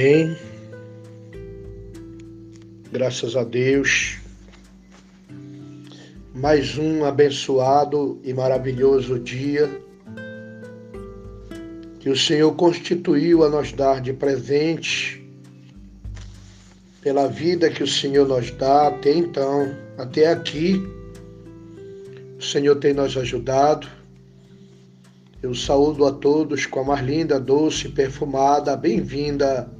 Amém. Graças a Deus. Mais um abençoado e maravilhoso dia que o Senhor constituiu a nos dar de presente pela vida que o Senhor nos dá até então, até aqui. O Senhor tem nos ajudado eu saúdo a todos com a mais linda, doce perfumada, bem-vinda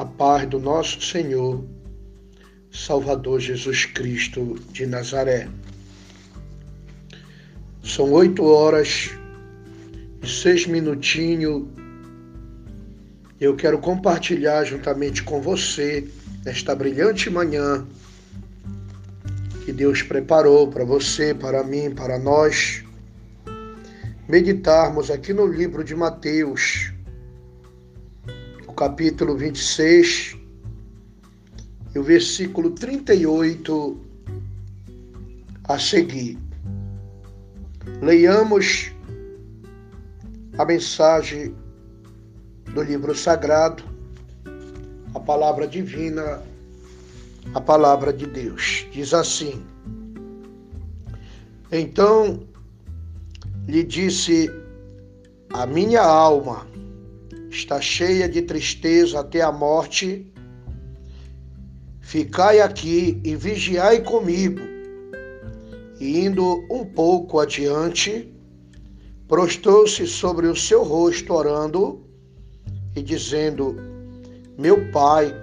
a paz do nosso Senhor, Salvador Jesus Cristo de Nazaré. São oito horas e seis minutinhos. Eu quero compartilhar juntamente com você esta brilhante manhã que Deus preparou para você, para mim, para nós meditarmos aqui no livro de Mateus, capítulo 26 e o versículo 38 a seguir. Leiamos a mensagem do livro sagrado, a palavra divina, a palavra de Deus. Diz assim: Então lhe disse: A minha alma está cheia de tristeza até a morte. Ficai aqui e vigiai comigo. E indo um pouco adiante, prostrou-se sobre o seu rosto, orando e dizendo: Meu pai,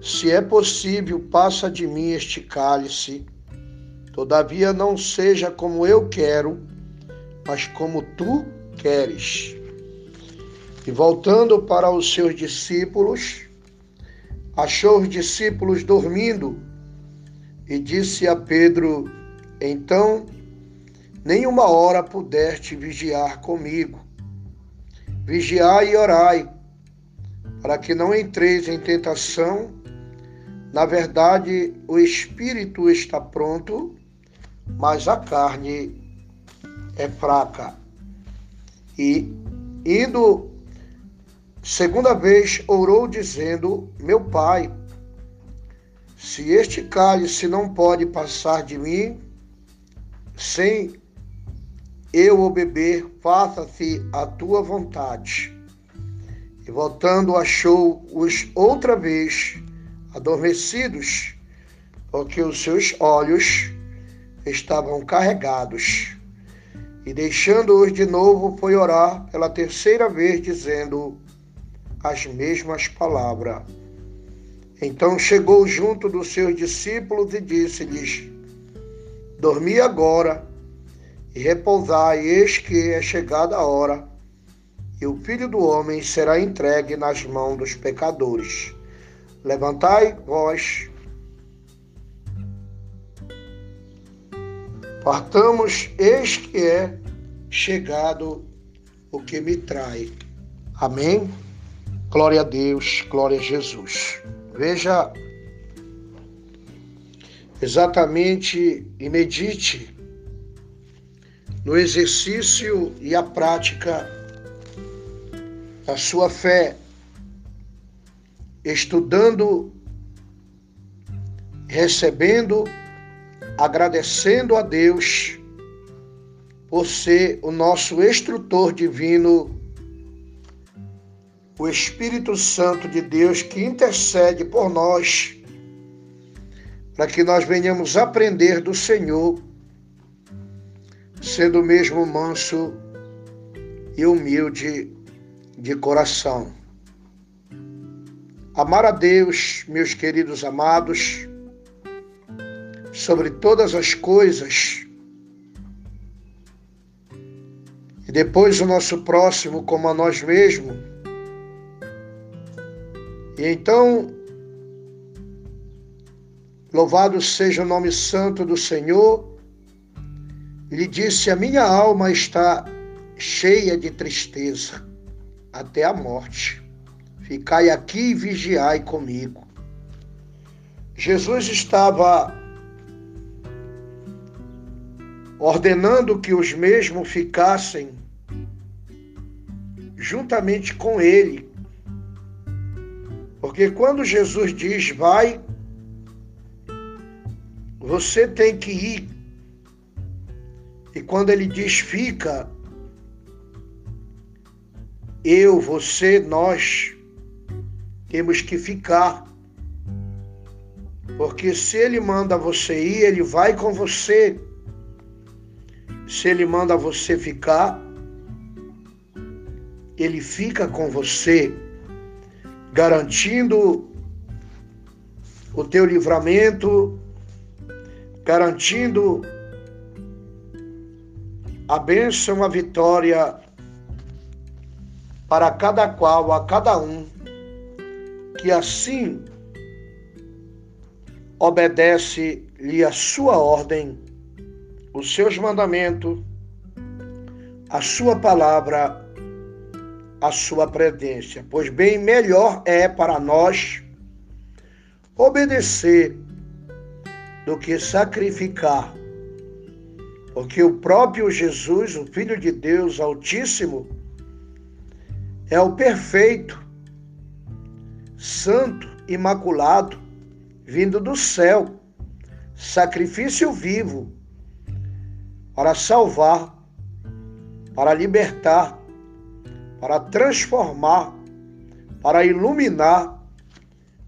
se é possível, passa de mim este cálice. Todavia não seja como eu quero, mas como tu queres. E voltando para os seus discípulos, achou os discípulos dormindo e disse a Pedro: Então, nenhuma hora pudeste vigiar comigo. Vigiai e orai, para que não entreis em tentação. Na verdade, o espírito está pronto, mas a carne é fraca. E, indo segunda vez, orou, dizendo: Meu pai, se este cálice não pode passar de mim, sem eu o beber, faça-se a tua vontade. E voltando, achou-os outra vez adormecidos, porque os seus olhos estavam carregados. E deixando-os de novo, foi orar pela terceira vez, dizendo as mesmas palavras. Então chegou junto dos seus discípulos e disse-lhes: Dormi agora e repousai, eis que é chegada a hora, e o filho do homem será entregue nas mãos dos pecadores. Levantai vós Partamos, eis que é chegado o que me trai. Amém? Glória a Deus, glória a Jesus. Veja exatamente e medite no exercício e a prática da sua fé, estudando, recebendo agradecendo a Deus por ser o nosso instrutor divino, o Espírito Santo de Deus que intercede por nós, para que nós venhamos aprender do Senhor, sendo mesmo manso e humilde de coração. Amar a Deus, meus queridos amados, sobre todas as coisas. E depois o nosso próximo como a nós mesmos. E então, louvado seja o nome santo do Senhor, lhe disse: A minha alma está cheia de tristeza até a morte. Ficai aqui e vigiai comigo. Jesus estava ordenando que os mesmos ficassem juntamente com ele Porque quando Jesus diz vai, você tem que ir. E quando ele diz fica, eu, você, nós temos que ficar. Porque se ele manda você ir, ele vai com você. Se ele manda você ficar, ele fica com você, garantindo o teu livramento, garantindo a bênção, a vitória para cada qual, a cada um, que assim obedece-lhe a sua ordem, os seus mandamentos, a sua palavra, a sua predência. Pois bem, melhor é para nós obedecer do que sacrificar. Porque o próprio Jesus, o Filho de Deus Altíssimo, é o perfeito, santo, imaculado, vindo do céu, sacrifício vivo, para salvar, para libertar, para transformar, para iluminar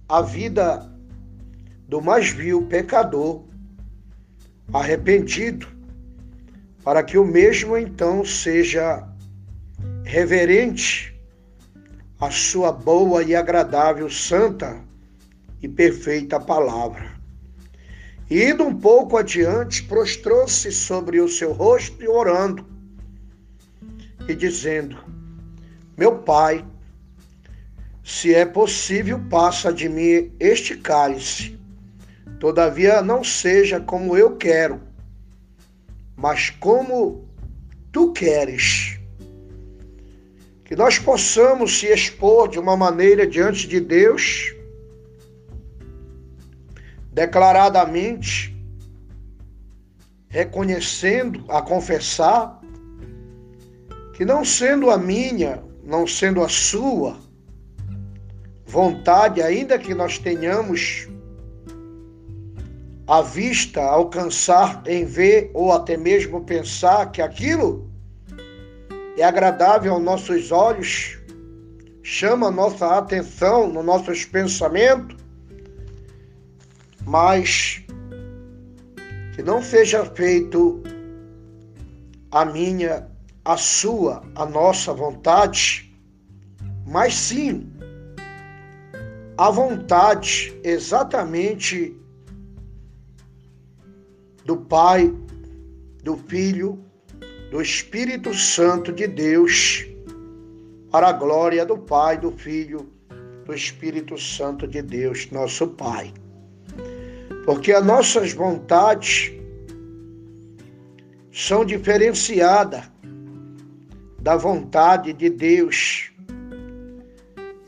a vida do mais vil pecador, arrependido, para que o mesmo então seja reverente à sua boa e agradável, santa e perfeita palavra. E indo um pouco adiante, prostrou-se sobre o seu rosto e orando, e dizendo: Meu pai, se é possível, passa de mim este cálice. Todavia, não seja como eu quero, mas como tu queres. Que nós possamos se expor de uma maneira diante de Deus declaradamente, reconhecendo, a confessar, que não sendo a minha, não sendo a sua vontade, ainda que nós tenhamos a vista, alcançar em ver ou até mesmo pensar que aquilo é agradável aos nossos olhos, chama nossa atenção nos nossos pensamentos, mas que não seja feito a minha, a sua, a nossa vontade, mas sim a vontade exatamente do Pai, do Filho, do Espírito Santo de Deus, para a glória do Pai, do Filho, do Espírito Santo de Deus, nosso Pai. Porque as nossas vontades são diferenciadas da vontade de Deus.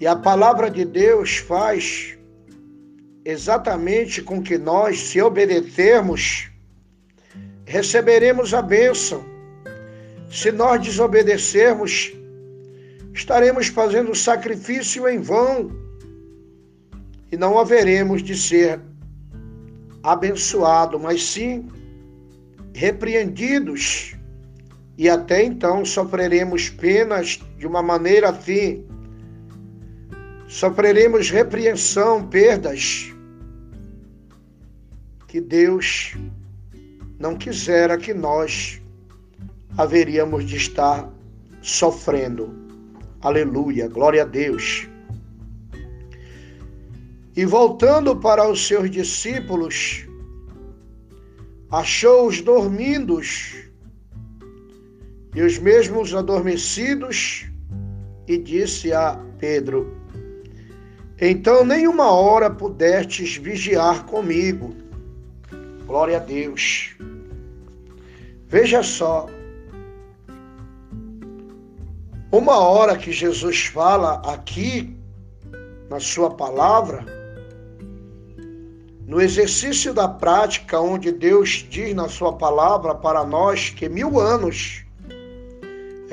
E a palavra de Deus faz exatamente com que nós, se obedecermos, receberemos a bênção. Se nós desobedecermos, estaremos fazendo sacrifício em vão e não haveremos de ser abençoado, mas sim repreendidos. E até então sofreremos penas de uma maneira assim. Sofreremos repreensão, perdas. Que Deus não quisera que nós haveríamos de estar sofrendo. Aleluia, glória a Deus. E voltando para os seus discípulos, achou-os dormindos e os mesmos adormecidos, e disse a Pedro: Então nenhuma hora pudestes vigiar comigo. Glória a Deus. Veja só, uma hora que Jesus fala aqui na sua palavra, no exercício da prática, onde Deus diz na Sua palavra para nós que mil anos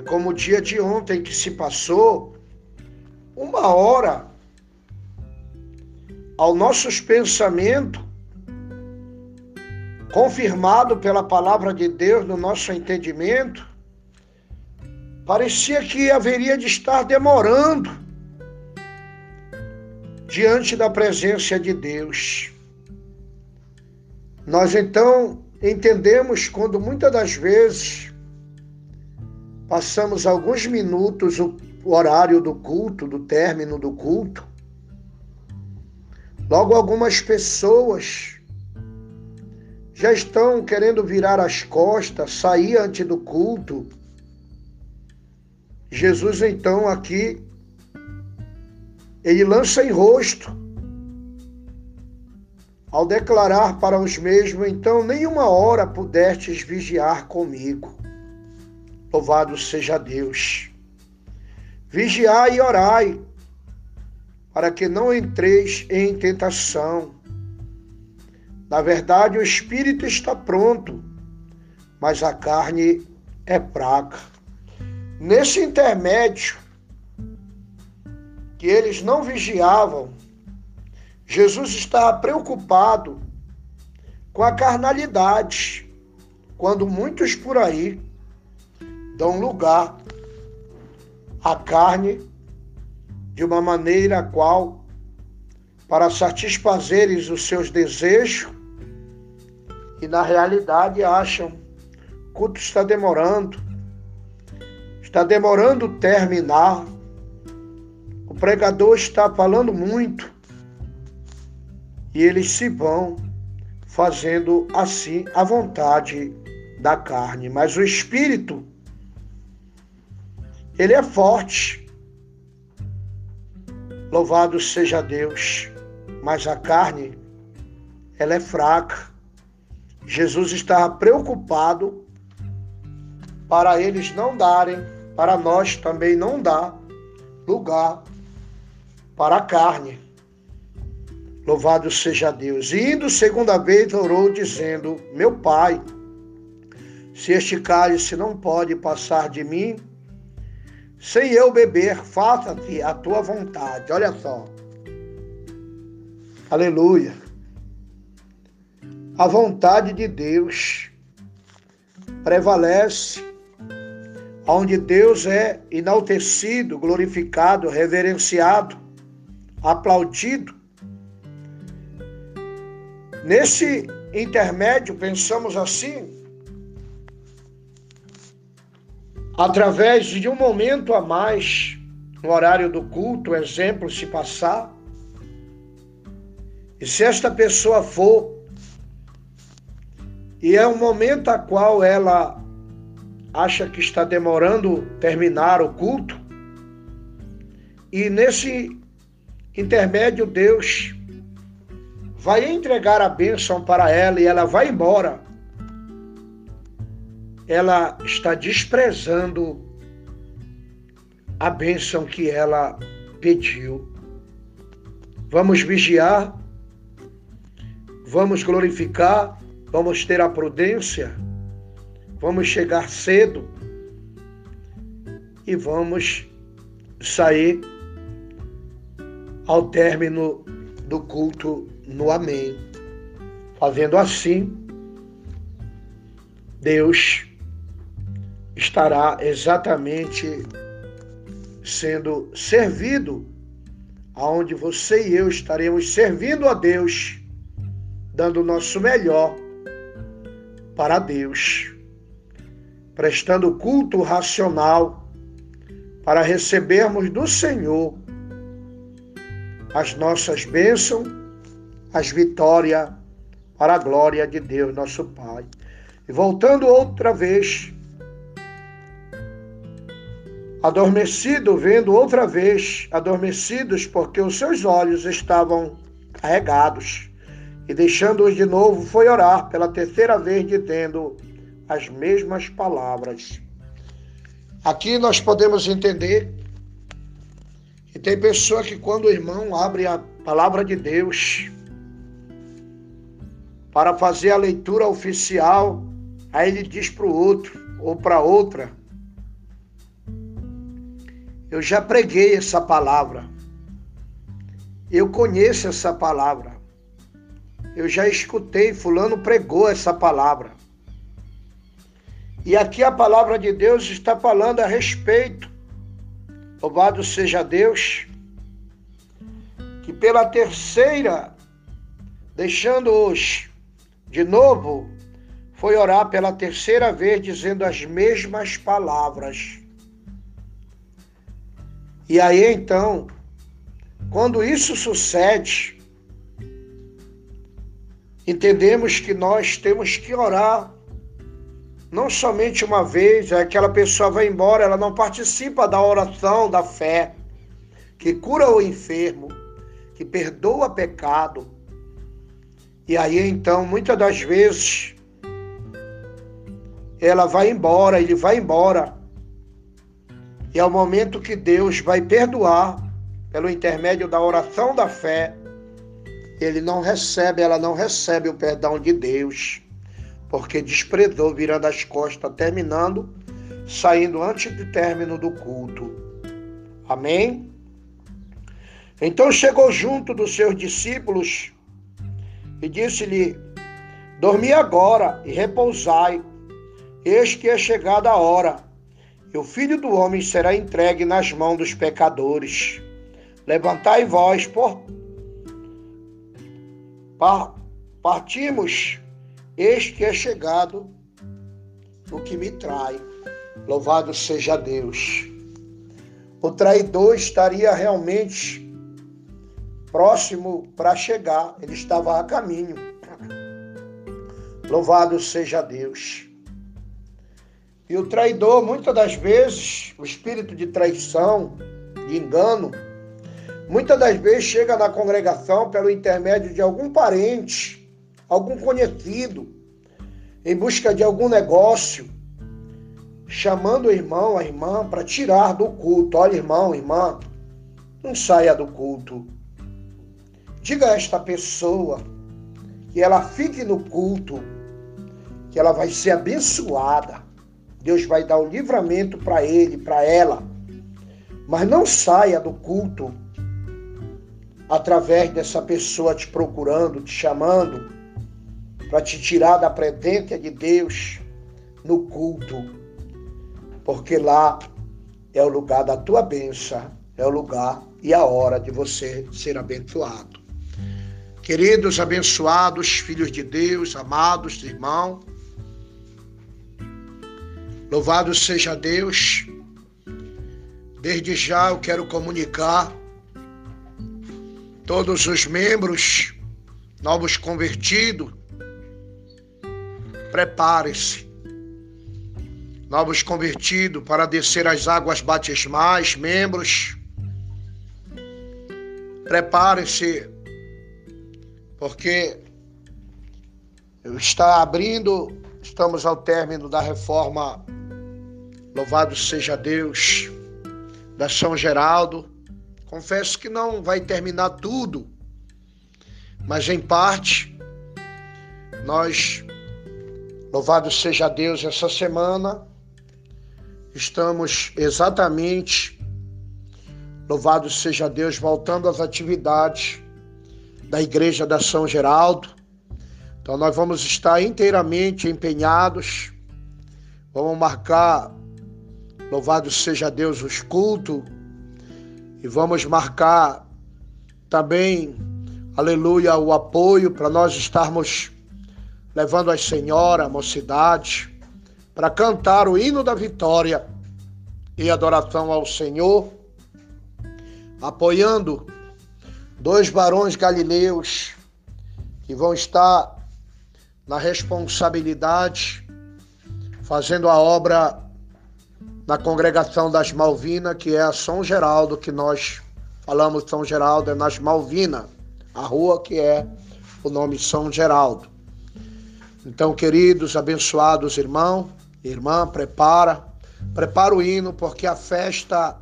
como o dia de ontem que se passou, uma hora ao nossos pensamentos, confirmado pela palavra de Deus no nosso entendimento, parecia que haveria de estar demorando diante da presença de Deus. Nós então entendemos quando muitas das vezes passamos alguns minutos o horário do culto, do término do culto, logo algumas pessoas já estão querendo virar as costas, sair antes do culto. Jesus então aqui ele lança em rosto ao declarar para os mesmos, então nenhuma hora pudestes vigiar comigo. Louvado seja Deus. Vigiai e orai, para que não entreis em tentação. Na verdade, o espírito está pronto, mas a carne é fraca. Nesse intermédio, que eles não vigiavam, Jesus estava preocupado com a carnalidade, quando muitos por aí dão lugar à carne de uma maneira a qual, para satisfazeres os seus desejos, e na realidade acham o culto está demorando, está demorando terminar, o pregador está falando muito e eles se vão fazendo assim a vontade da carne. Mas o espírito, ele é forte. Louvado seja Deus. Mas a carne, ela é fraca. Jesus estava preocupado para eles não darem, para nós também não dar lugar para a carne. Louvado seja Deus. E indo segunda vez, orou, dizendo: Meu pai, se este cálice não pode passar de mim, sem eu beber, faça-te a tua vontade. Olha só. Aleluia. A vontade de Deus prevalece onde Deus é enaltecido, glorificado, reverenciado, aplaudido. Nesse intermédio, pensamos assim, através de um momento a mais no horário do culto, exemplo, se passar, e se esta pessoa for, e é um momento a qual ela acha que está demorando terminar o culto, e nesse intermédio Deus vai entregar a bênção para ela e ela vai embora. Ela está desprezando a bênção que ela pediu. Vamos vigiar, vamos glorificar, vamos ter a prudência, vamos chegar cedo e vamos sair ao término do culto no Amém. Fazendo assim, Deus estará exatamente sendo servido aonde você e eu estaremos servindo a Deus, dando o nosso melhor para Deus, prestando culto racional para recebermos do Senhor as nossas bênçãos, as vitórias para a glória de Deus, nosso Pai. E voltando outra vez, adormecido, vendo outra vez, adormecidos, porque os seus olhos estavam carregados. E deixando-os de novo, foi orar pela terceira vez, dizendo as mesmas palavras. Aqui nós podemos entender e tem pessoa que quando o irmão abre a palavra de Deus para fazer a leitura oficial, aí ele diz para o outro ou para outra: Eu já preguei essa palavra. Eu conheço essa palavra. Eu já escutei, Fulano pregou essa palavra. E aqui a palavra de Deus está falando a respeito. Louvado seja Deus, que pela terceira, deixando-os de novo, foi orar pela terceira vez dizendo as mesmas palavras. E aí então, quando isso sucede, entendemos que nós temos que orar não somente uma vez, é aquela pessoa vai embora, ela não participa da oração da fé, que cura o enfermo, que perdoa pecado. E aí então, muitas das vezes, ela vai embora, ele vai embora. E é o momento que Deus vai perdoar pelo intermédio da oração da fé. Ele não recebe, ela não recebe o perdão de Deus, porque desprezou, virando as costas, terminando, saindo antes do término do culto. Amém? Então chegou junto dos seus discípulos e disse-lhe: Dormi agora e repousai, eis que é chegada a hora, e o filho do homem será entregue nas mãos dos pecadores. Levantai vós, por partimos, eis que é chegado o que me trai. Louvado seja Deus. O traidor estaria realmente próximo para chegar, ele estava a caminho. Louvado seja Deus. E o traidor, muitas das vezes, o espírito de traição, de engano, muitas das vezes chega na congregação pelo intermédio de algum parente, algum conhecido, em busca de algum negócio, chamando o irmão, a irmã, para tirar do culto. Olha, irmão, irmã, não saia do culto. Diga a esta pessoa que ela fique no culto, que ela vai ser abençoada. Deus vai dar o livramento para ele, para ela. Mas não saia do culto através dessa pessoa te procurando, te chamando para te tirar da presência de Deus no culto. Porque lá é o lugar da tua bênção, é o lugar e a hora de você ser abençoado. Queridos, abençoados, filhos de Deus, amados irmãos, louvado seja Deus. Desde já eu quero comunicar todos os membros novos convertidos, prepare-se. Novos convertidos para descer as águas batismais, membros, prepare-se porque está abrindo, estamos ao término da reforma, louvado seja Deus, da São Geraldo. Confesso que não vai terminar tudo, mas em parte, nós, louvado seja Deus, essa semana, estamos exatamente, louvado seja Deus, voltando às atividades da Igreja da São Geraldo. Então nós vamos estar inteiramente empenhados, vamos marcar, louvado seja Deus, os cultos, e vamos marcar também, aleluia, o apoio para nós estarmos levando as senhoras, a mocidade, para cantar o hino da vitória e adoração ao Senhor, apoiando dois barões galileus que vão estar na responsabilidade fazendo a obra na congregação das Malvinas, que é a São Geraldo, que nós falamos São Geraldo, é nas Malvinas, a rua que é o nome São Geraldo. Então, queridos, abençoados irmãos, irmã, prepara, prepara o hino, porque a festa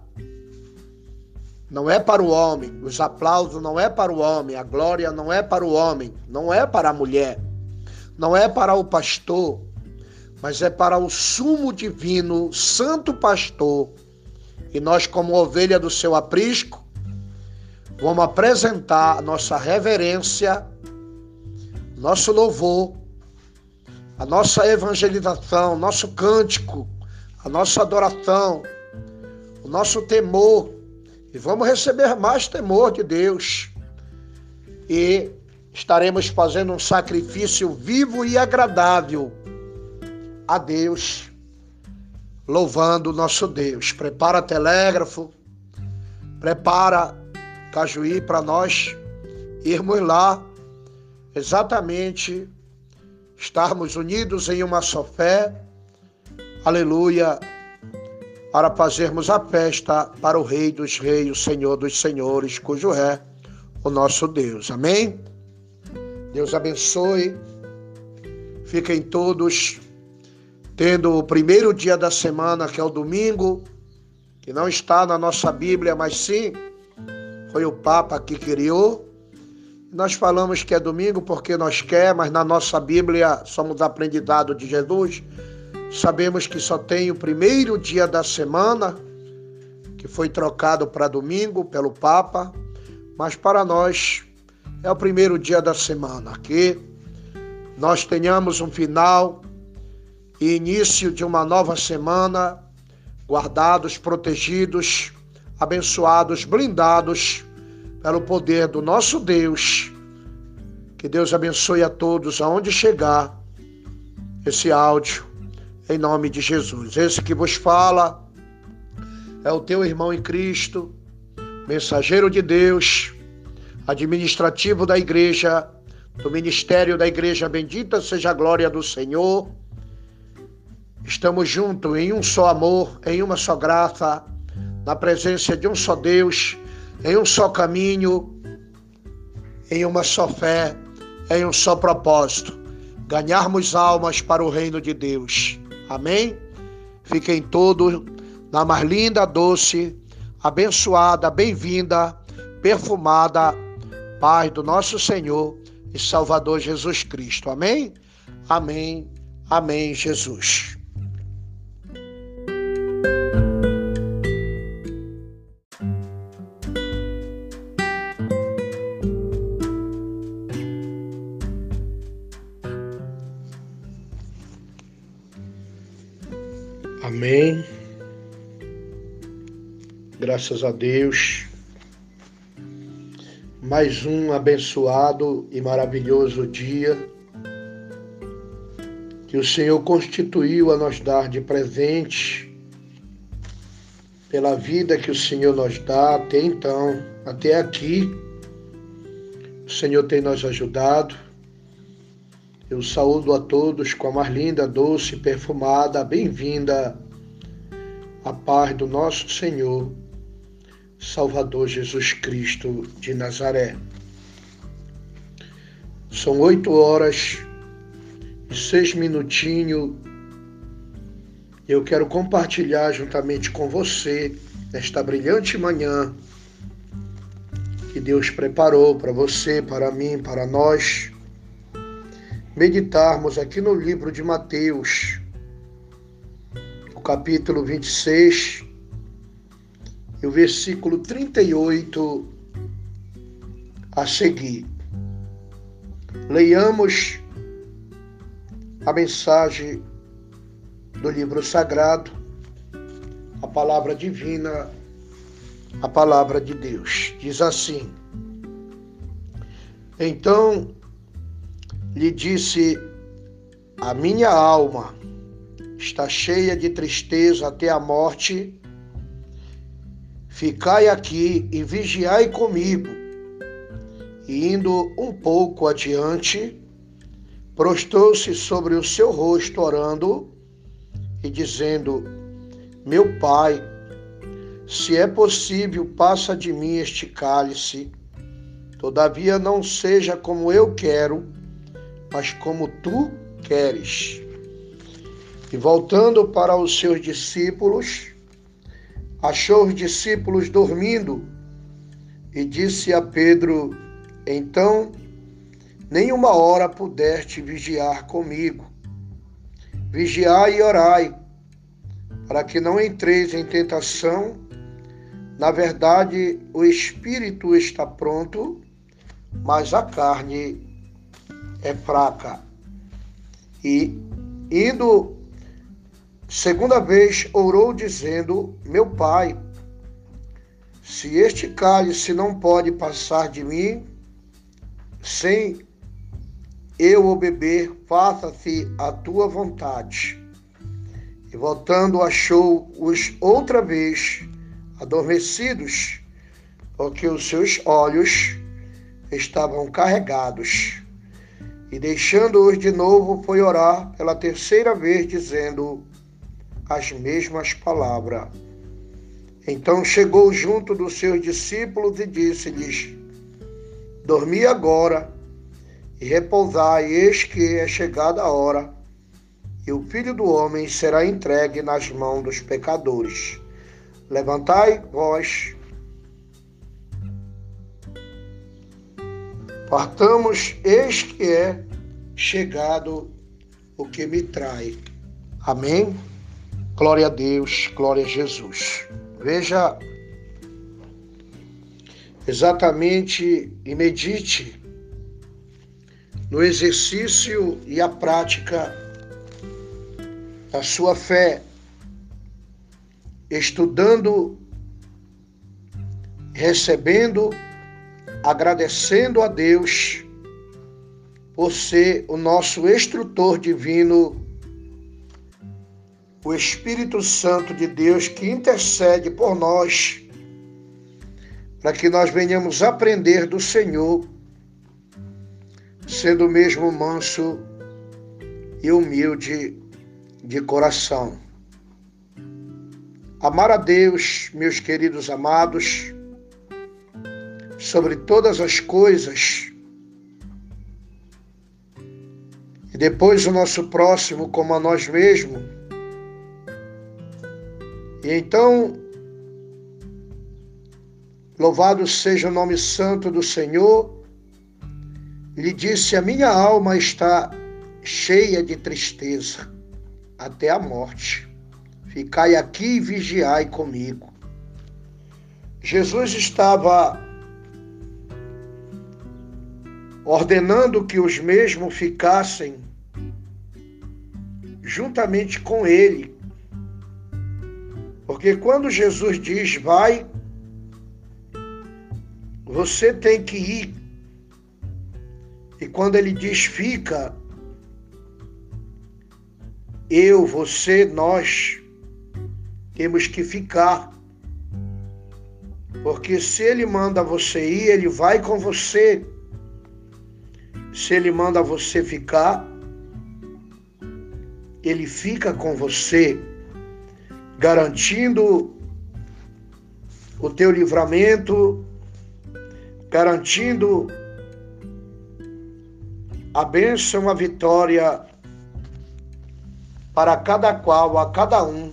não é para o homem, os aplausos não é para o homem, a glória não é para o homem, não é para a mulher, não é para o pastor, mas é para o sumo divino, santo pastor. E nós, como ovelha do seu aprisco, vamos apresentar nossa reverência, nosso louvor, a nossa evangelização, nosso cântico, a nossa adoração, o nosso temor. E vamos receber mais temor de Deus. E estaremos fazendo um sacrifício vivo e agradável a Deus, louvando o nosso Deus. Prepara telégrafo, prepara Cajuí para nós irmos lá exatamente estarmos unidos em uma só fé. Aleluia. Para fazermos a festa para o Rei dos Reis, o Senhor dos Senhores, cujo é o nosso Deus. Amém? Deus abençoe. Fiquem todos tendo o primeiro dia da semana, que é o domingo, que não está na nossa Bíblia, mas sim foi o Papa que criou. Nós falamos que é domingo porque nós quer, mas na nossa Bíblia somos aprendizados de Jesus. Sabemos que só tem o primeiro dia da semana, que foi trocado para domingo pelo Papa, mas para nós é o primeiro dia da semana. Que nós tenhamos um final e início de uma nova semana, guardados, protegidos, abençoados, blindados pelo poder do nosso Deus. Que Deus abençoe a todos aonde chegar esse áudio, em nome de Jesus. Esse que vos fala é o teu irmão em Cristo, mensageiro de Deus, administrativo da igreja, do ministério da igreja. Bendita seja a glória do Senhor Estamos juntos em um só amor, em uma só graça, na presença de um só Deus, em um só caminho, em uma só fé, em um só propósito: ganharmos almas para o reino de Deus. Amém? Fiquem todos na mais linda, doce, abençoada, bem-vinda, perfumada paz do nosso Senhor e Salvador Jesus Cristo. Amém? Amém. Amém, Jesus. Amém. Graças a Deus. Mais um abençoado e maravilhoso dia que o Senhor constituiu a nos dar de presente pela vida que o Senhor nos dá até então, até aqui. O Senhor tem nos ajudado eu saúdo a todos com a mais linda, doce, perfumada, bem-vinda, a paz do nosso Senhor, Salvador Jesus Cristo de Nazaré. São oito horas e seis minutinhos. Eu quero compartilhar juntamente com você nesta brilhante manhã que Deus preparou para você, para mim, para nós meditarmos aqui no livro de Mateus, o capítulo 26 e o versículo 38 a seguir. Leiamos a mensagem do livro sagrado, a palavra divina, a palavra de Deus. Diz assim: Então lhe disse: A minha alma está cheia de tristeza até a morte. Ficai aqui e vigiai comigo. E indo um pouco adiante, prostou-se sobre o seu rosto, orando e dizendo: Meu pai, se é possível, passa de mim este cálice. Todavia não seja como eu quero, mas como tu queres. E voltando para os seus discípulos, achou os discípulos dormindo e disse a Pedro: Então, nenhuma hora pudeste vigiar comigo. Vigiai e orai, para que não entreis em tentação. Na verdade, o espírito está pronto, mas a carne é fraca. E indo segunda vez, orou dizendo: Meu pai, se este cálice não pode passar de mim, sem eu o beber, faça-se a tua vontade. E voltando, achou-os outra vez adormecidos, porque os seus olhos estavam carregados. E deixando-os de novo, foi orar pela terceira vez, dizendo as mesmas palavras. Então chegou junto dos seus discípulos e disse-lhes: Dormi agora e repousai, eis que é chegada a hora, e o filho do homem será entregue nas mãos dos pecadores. Levantai vós, partamos, eis que é chegado o que me trai. Amém? Glória a Deus, glória a Jesus. Veja exatamente e medite no exercício e a prática da sua fé, estudando, recebendo, agradecendo a Deus por ser o nosso instrutor divino o Espírito Santo de Deus que intercede por nós, para que nós venhamos aprender do Senhor, sendo mesmo manso e humilde de coração. Amar a Deus, meus queridos amados, sobre todas as coisas, e depois o nosso próximo como a nós mesmos, então, louvado seja o nome santo do Senhor, lhe disse: A minha alma está cheia de tristeza até a morte. Ficai aqui e vigiai comigo. Jesus estava ordenando que os mesmos ficassem juntamente com ele, porque quando Jesus diz vai, você tem que ir. E quando ele diz fica, eu, você, nós temos que ficar. Porque se ele manda você ir, ele vai com você. Se ele manda você ficar, ele fica com você garantindo o teu livramento, garantindo a bênção, a vitória para cada qual, a cada um,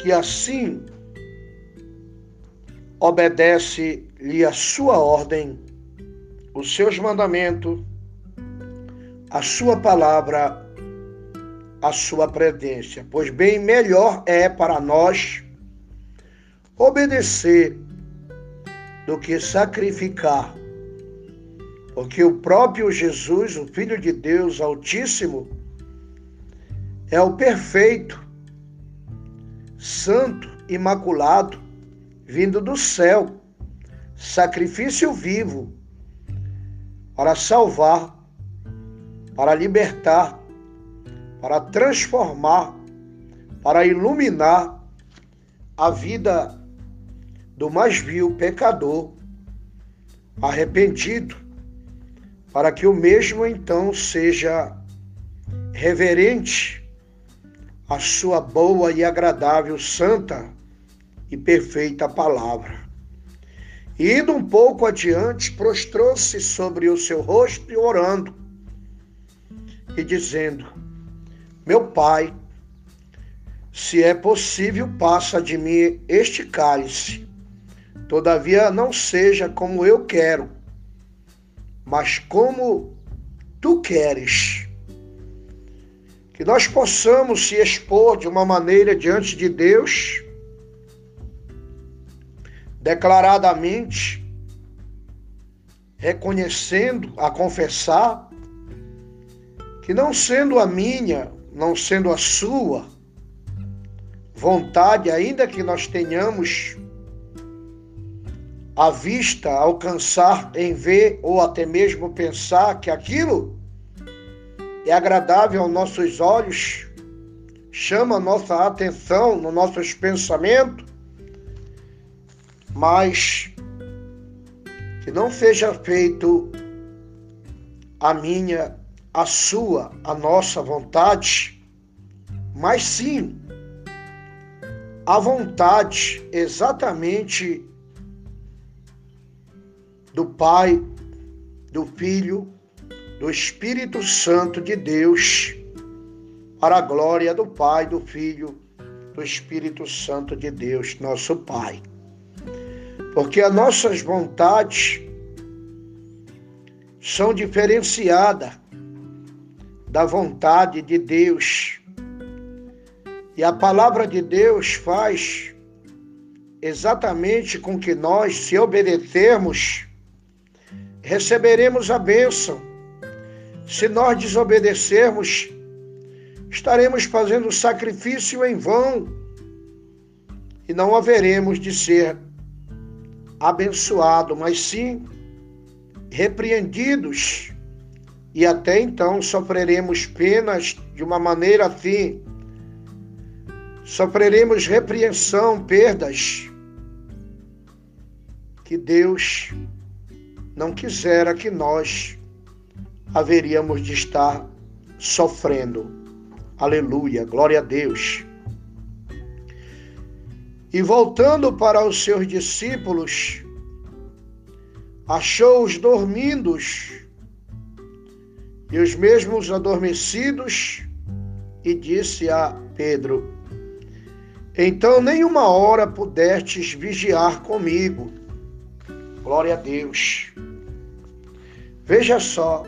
que assim obedece-lhe a sua ordem, os seus mandamentos, a sua palavra a sua predência, pois bem melhor é para nós obedecer do que sacrificar, porque o próprio Jesus, o Filho de Deus Altíssimo, é o perfeito, santo, imaculado, vindo do céu, sacrifício vivo, para salvar, para libertar, para transformar, para iluminar a vida do mais vil pecador arrependido, para que o mesmo então seja reverente à sua boa e agradável, santa e perfeita palavra. E indo um pouco adiante, prostrou-se sobre o seu rosto e orando, e dizendo: meu pai, se é possível, passa de mim este cálice. Todavia, não seja como eu quero, mas como tu queres. Que nós possamos se expor de uma maneira diante de Deus, declaradamente, reconhecendo, a confessar, que não sendo a minha, não sendo a sua vontade, ainda que nós tenhamos a vista, alcançar em ver ou até mesmo pensar que aquilo é agradável aos nossos olhos, chama nossa atenção nos nossos pensamentos, mas que não seja feito a minha, a sua, a nossa vontade, mas sim a vontade exatamente do Pai, do Filho, do Espírito Santo de Deus, para a glória do Pai, do Filho, do Espírito Santo de Deus, nosso Pai. Porque as nossas vontades são diferenciadas da vontade de Deus. E a palavra de Deus faz exatamente com que nós, se obedecermos, receberemos a bênção. Se nós desobedecermos, estaremos fazendo sacrifício em vão e não haveremos de ser abençoado, mas sim repreendidos. E até então sofreremos penas de uma maneira assim. Sofreremos repreensão, perdas. Que Deus não quisera que nós haveríamos de estar sofrendo. Aleluia, glória a Deus. E voltando para os seus discípulos, achou-os dormindo e os mesmos adormecidos, e disse a Pedro: Então nenhuma hora pudestes vigiar comigo. Glória a Deus. Veja só.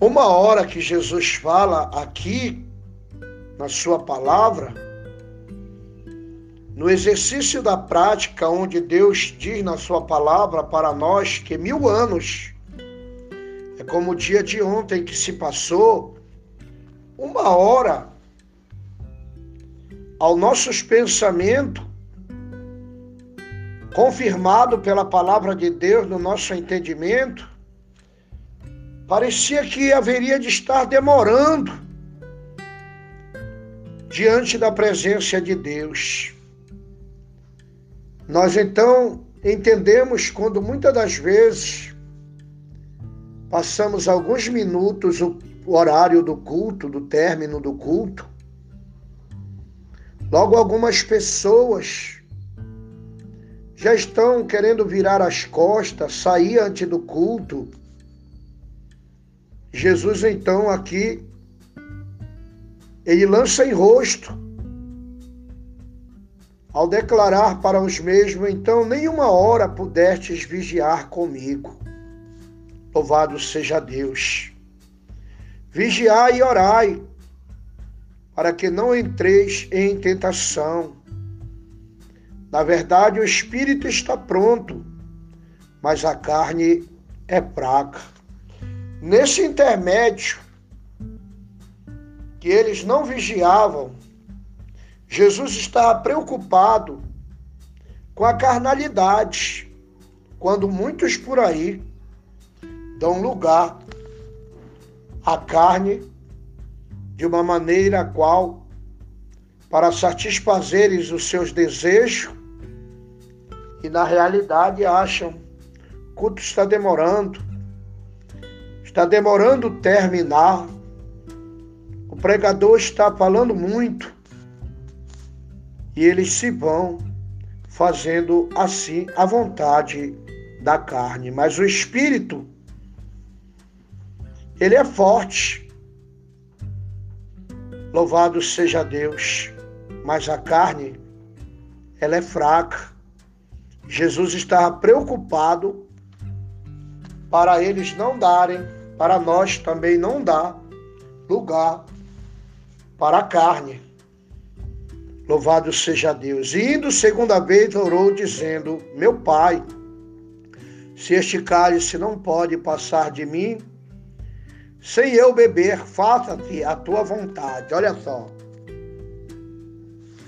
Uma hora que Jesus fala aqui, na Sua palavra, no exercício da prática, onde Deus diz na Sua palavra para nós que mil anos como o dia de ontem que se passou, uma hora aos nossos pensamentos confirmado pela palavra de Deus no nosso entendimento, parecia que haveria de estar demorando diante da presença de Deus. Nós então entendemos quando muitas das vezes passamos alguns minutos o horário do culto, do término do culto, logo algumas pessoas já estão querendo virar as costas, sair antes do culto. Jesus, então, aqui, ele lança em rosto, ao declarar para os mesmos: Então, nenhuma hora pudestes vigiar comigo. Louvado seja Deus. Vigiai e orai, para que não entreis em tentação. Na verdade, o espírito está pronto, mas a carne é fraca. Nesse intermédio, que eles não vigiavam, Jesus estava preocupado com a carnalidade, quando muitos por aí dão lugar à carne de uma maneira a qual, para satisfazeres os seus desejos, e na realidade acham o culto está demorando, está demorando terminar, o pregador está falando muito e eles se vão fazendo assim a vontade da carne, mas o espírito ele é forte. Louvado seja Deus, mas a carne ela é fraca. Jesus estava preocupado para eles não darem, para nós também não dar lugar para a carne. Louvado seja Deus. E indo segunda vez, orou, dizendo: Meu pai, se este cálice não pode passar de mim, sem eu beber, faça-te a tua vontade. Olha só.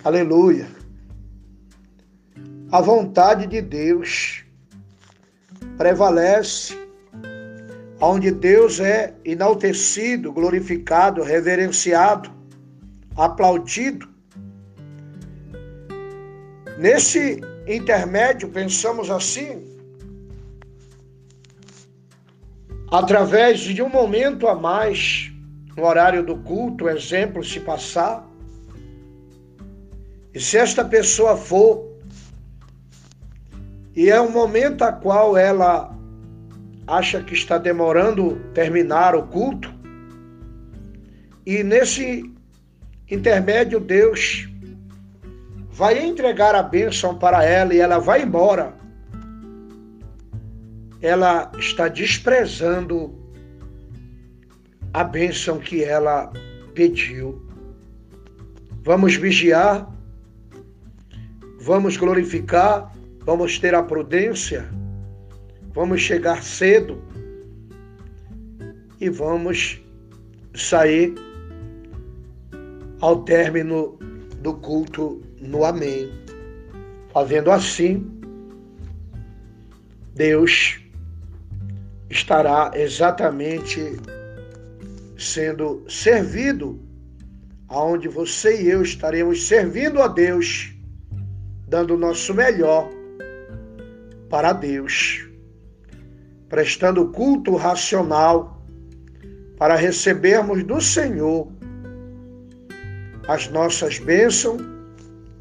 Aleluia. A vontade de Deus prevalece, onde Deus é enaltecido, glorificado, reverenciado, aplaudido. Nesse intermédio, pensamos assim, através de um momento a mais, no horário do culto, exemplo se passar, e se esta pessoa for, e é um momento a qual ela acha que está demorando terminar o culto, e nesse intermédio Deus vai entregar a bênção para ela e ela vai embora. Ela está desprezando a bênção que ela pediu. Vamos vigiar vamos glorificar, vamos ter a prudência, vamos chegar cedo e vamos sair ao término do culto no Amém. Fazendo assim, Deus estará exatamente sendo servido, aonde você e eu estaremos servindo a Deus dando o nosso melhor para Deus, prestando culto racional para recebermos do Senhor as nossas bênçãos,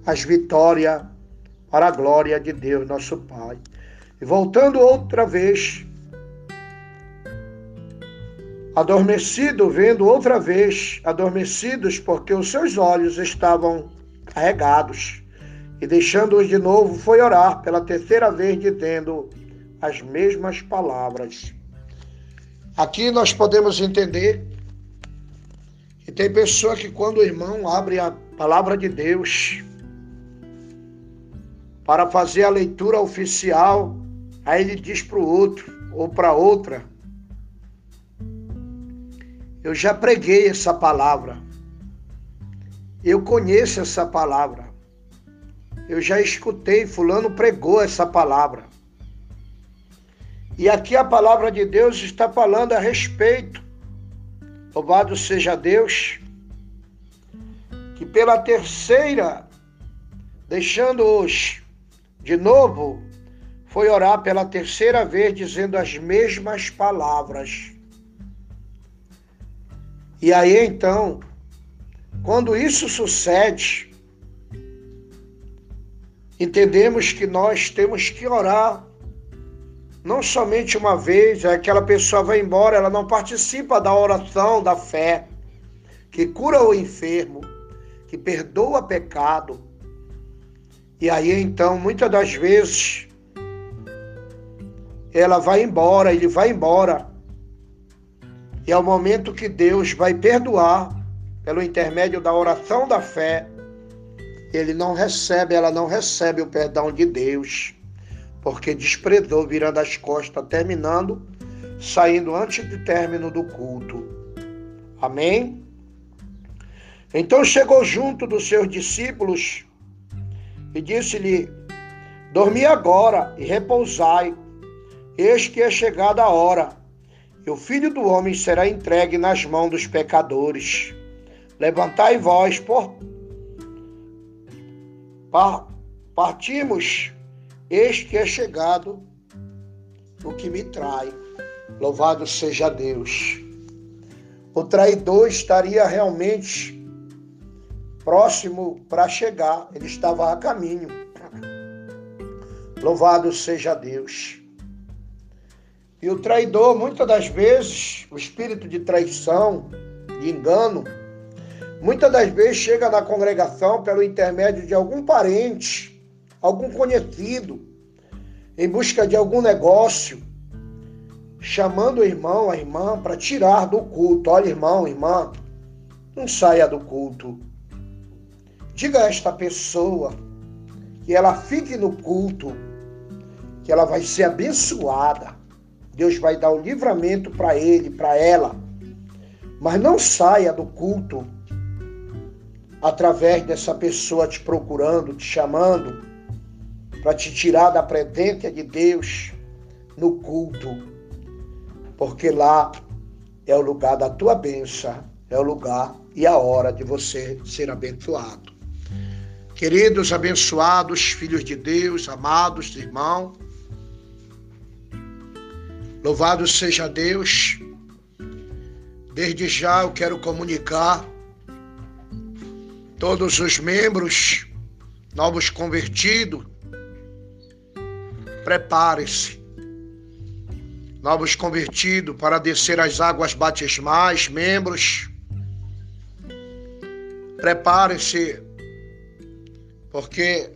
as vitórias para a glória de Deus, nosso Pai. E voltando outra vez, adormecido, vendo outra vez, adormecidos, porque os seus olhos estavam carregados e deixando-os de novo, foi orar pela terceira vez, dizendo as mesmas palavras. Aqui nós podemos entender que tem pessoa que, quando o irmão abre a palavra de Deus para fazer a leitura oficial, aí ele diz para o outro ou para outra: Eu já preguei essa palavra, eu conheço essa palavra. Eu já escutei, Fulano pregou essa palavra. E aqui a palavra de Deus está falando a respeito. Louvado seja Deus, que pela terceira, deixando-os de novo, foi orar pela terceira vez, dizendo as mesmas palavras. E aí então, quando isso sucede, entendemos que nós temos que orar não somente uma vez, é aquela pessoa vai embora, ela não participa da oração da fé, que cura o enfermo, que perdoa pecado. E aí então, muitas das vezes, ela vai embora, ele vai embora. E é o momento que Deus vai perdoar, pelo intermédio da oração da fé, ele não recebe, ela não recebe o perdão de Deus, porque desprezou, virando as costas, terminando, saindo antes do término do culto. Amém? Então chegou junto dos seus discípulos e disse-lhe: Dormi agora e repousai, eis que é chegada a hora, e o filho do homem será entregue nas mãos dos pecadores. Levantai vós, por Partimos, eis que é chegado o que me trai. Louvado seja Deus. O traidor estaria realmente próximo para chegar, ele estava a caminho. Louvado seja Deus. E o traidor, muitas das vezes, o espírito de traição, de engano, Muitas das vezes chega na congregação pelo intermédio de algum parente, algum conhecido, em busca de algum negócio, chamando o irmão, a irmã, para tirar do culto. Olha, irmão, irmã, não saia do culto. Diga a esta pessoa que ela fique no culto, que ela vai ser abençoada. Deus vai dar o livramento para ele, para ela. Mas não saia do culto através dessa pessoa te procurando, te chamando, para te tirar da pretência de Deus no culto. Porque lá é o lugar da tua bênção, é o lugar e a hora de você ser abençoado. Queridos abençoados, filhos de Deus, amados irmãos, louvado seja Deus. Desde já eu quero comunicar todos os membros novos convertidos, prepare-se. Novos convertidos para descer as águas batismais, membros, prepare-se, porque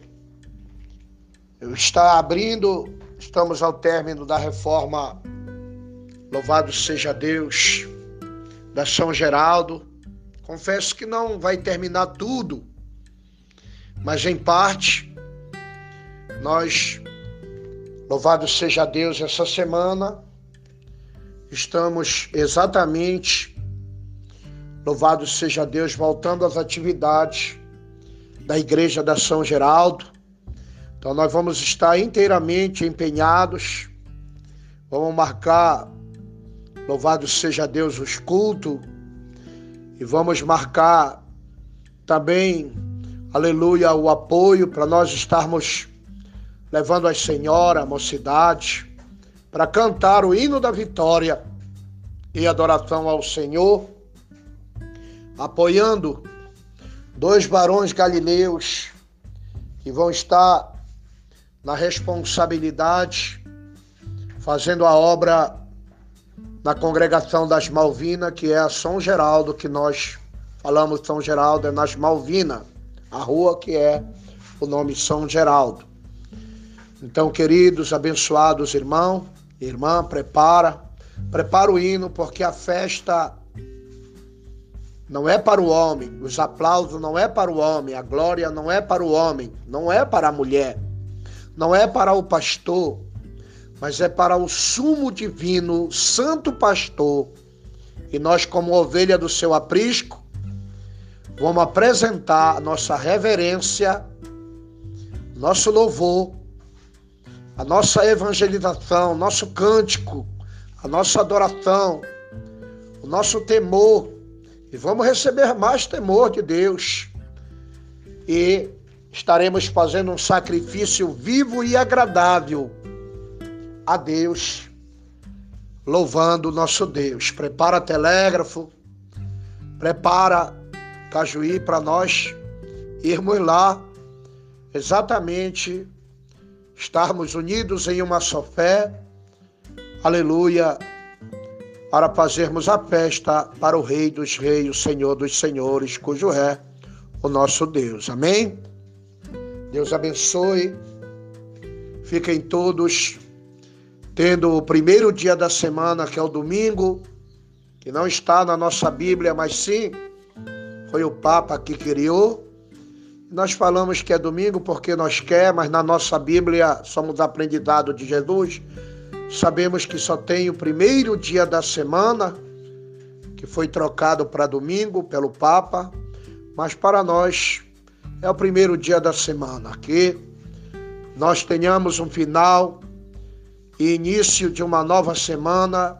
está abrindo, estamos ao término da reforma, louvado seja Deus, da São Geraldo Confesso que não vai terminar tudo, mas em parte, nós, louvado seja Deus, essa semana, estamos exatamente, louvado seja Deus, voltando às atividades da Igreja da São Geraldo. Então, nós vamos estar inteiramente empenhados, vamos marcar, louvado seja Deus, os cultos e vamos marcar também, aleluia, o apoio para nós estarmos levando as senhoras, a mocidade, para cantar o hino da vitória e adoração ao Senhor, apoiando dois barões galileus que vão estar na responsabilidade, fazendo a obra na congregação das Malvinas, que é a São Geraldo, que nós falamos São Geraldo, é nas Malvinas, a rua que é o nome São Geraldo. Então, queridos, abençoados irmãos, irmã, prepara, prepara o hino, porque a festa não é para o homem, os aplausos não é para o homem, a glória não é para o homem, não é para a mulher, não é para o pastor, mas é para o sumo divino, santo pastor. E nós, como ovelha do seu aprisco, vamos apresentar nossa reverência, nosso louvor, a nossa evangelização, nosso cântico, a nossa adoração, o nosso temor. E vamos receber mais temor de Deus. E estaremos fazendo um sacrifício vivo e agradável a Deus, louvando o nosso Deus. Prepara telégrafo, prepara Cajuí para nós irmos lá, exatamente estarmos unidos em uma só fé, aleluia, para fazermos a festa para o Rei dos Reis, o Senhor dos Senhores, cujo é o nosso Deus. Amém? Deus abençoe. Fiquem todos tendo o primeiro dia da semana, que é o domingo, que não está na nossa Bíblia, mas sim foi o Papa que criou. Nós falamos que é domingo porque nós quer, mas na nossa Bíblia somos aprendizados de Jesus. Sabemos que só tem o primeiro dia da semana, que foi trocado para domingo pelo Papa, mas para nós é o primeiro dia da semana. Que nós tenhamos um final e início de uma nova semana,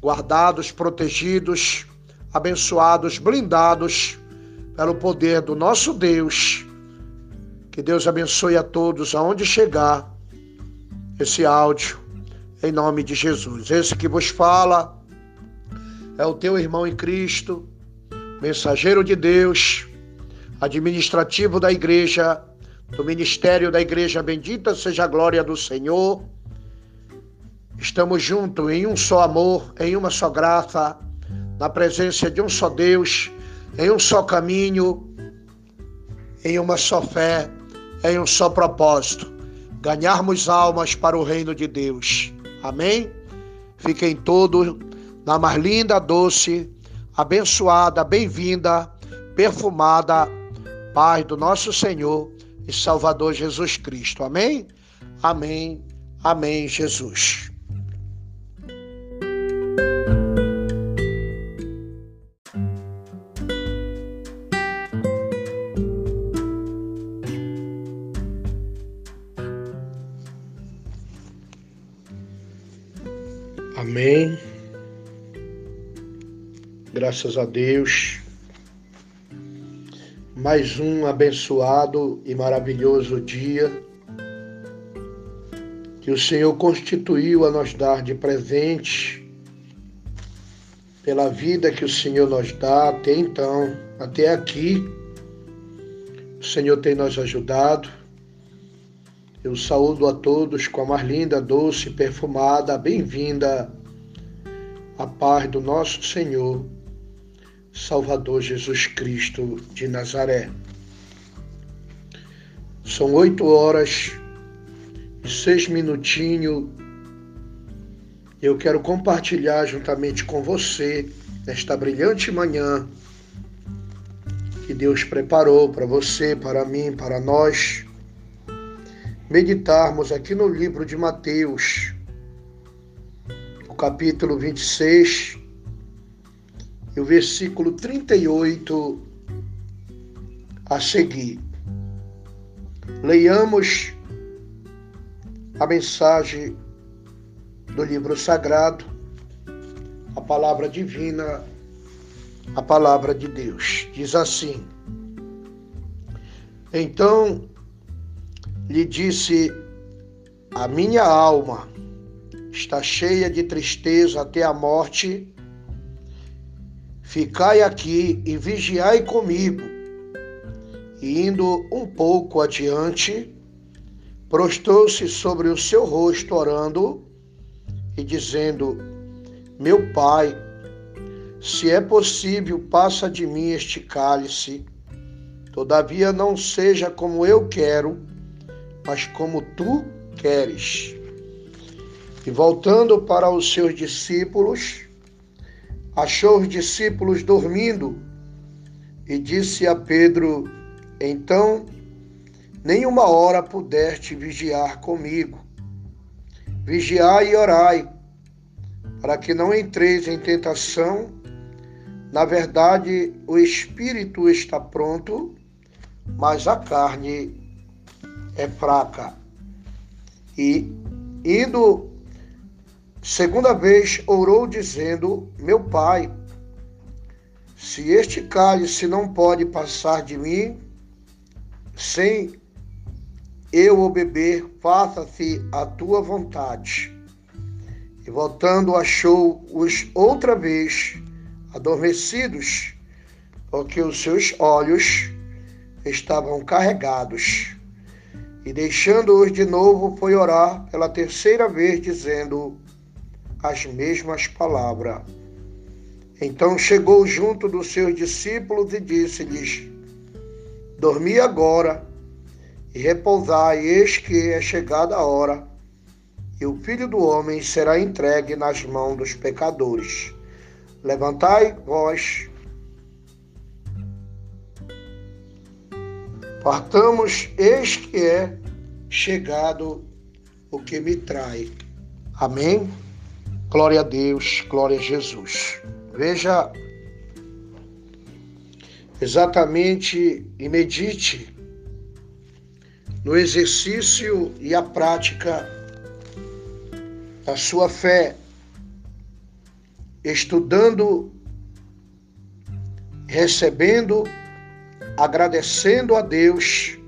guardados, protegidos, abençoados, blindados pelo poder do nosso Deus. Que Deus abençoe a todos aonde chegar esse áudio, em nome de Jesus. Esse que vos fala é o teu irmão em Cristo, mensageiro de Deus, administrativo da igreja, do ministério da igreja. Bendita seja a glória do Senhor Estamos juntos em um só amor, em uma só graça, na presença de um só Deus, em um só caminho, em uma só fé, em um só propósito: ganharmos almas para o reino de Deus. Amém? Fiquem todos na mais linda, doce, abençoada, bem-vinda, perfumada paz do nosso Senhor e Salvador Jesus Cristo. Amém? Amém. Amém, Jesus. Graças a Deus. Mais um abençoado e maravilhoso dia que o Senhor constituiu a nos dar de presente pela vida que o Senhor nos dá até então, até aqui. O Senhor tem nos ajudado. Eu saúdo a todos com a mais linda, doce, perfumada, bem-vinda a paz do nosso Senhor, Salvador Jesus Cristo de Nazaré. São oito horas e seis minutinhos. Eu quero compartilhar juntamente com você nesta brilhante manhã que Deus preparou para você, para mim, para nós, meditarmos aqui no livro de Mateus, capítulo 26 e o versículo 38 a seguir. Leiamos a mensagem do livro sagrado, a palavra divina, a palavra de Deus. Diz assim: Então lhe disse a minha alma, está cheia de tristeza até a morte, ficai aqui e vigiai comigo. E indo um pouco adiante, prostrou-se sobre o seu rosto, orando e dizendo: Meu pai, se é possível, passa de mim este cálice. Todavia não seja como eu quero, mas como tu queres. E voltando para os seus discípulos, achou os discípulos dormindo e disse a Pedro: Então, nenhuma hora pudeste vigiar comigo. Vigiai e orai, para que não entreis em tentação. Na verdade, o espírito está pronto, mas a carne é fraca. E indo Segunda vez orou, dizendo: Meu pai, se este cálice não pode passar de mim, sem eu o beber, faça-se a tua vontade. E voltando, achou-os outra vez adormecidos, porque os seus olhos estavam carregados. E deixando-os de novo, foi orar pela terceira vez, dizendo: as mesmas palavras. Então chegou junto dos seus discípulos e disse-lhes: Dormi agora e repousai, eis que é chegada a hora, e o filho do homem será entregue nas mãos dos pecadores. Levantai vós, partamos, eis que é chegado o que me trai. Amém? Glória a Deus, glória a Jesus. Veja exatamente e medite no exercício e a prática da sua fé, estudando, recebendo, agradecendo a Deus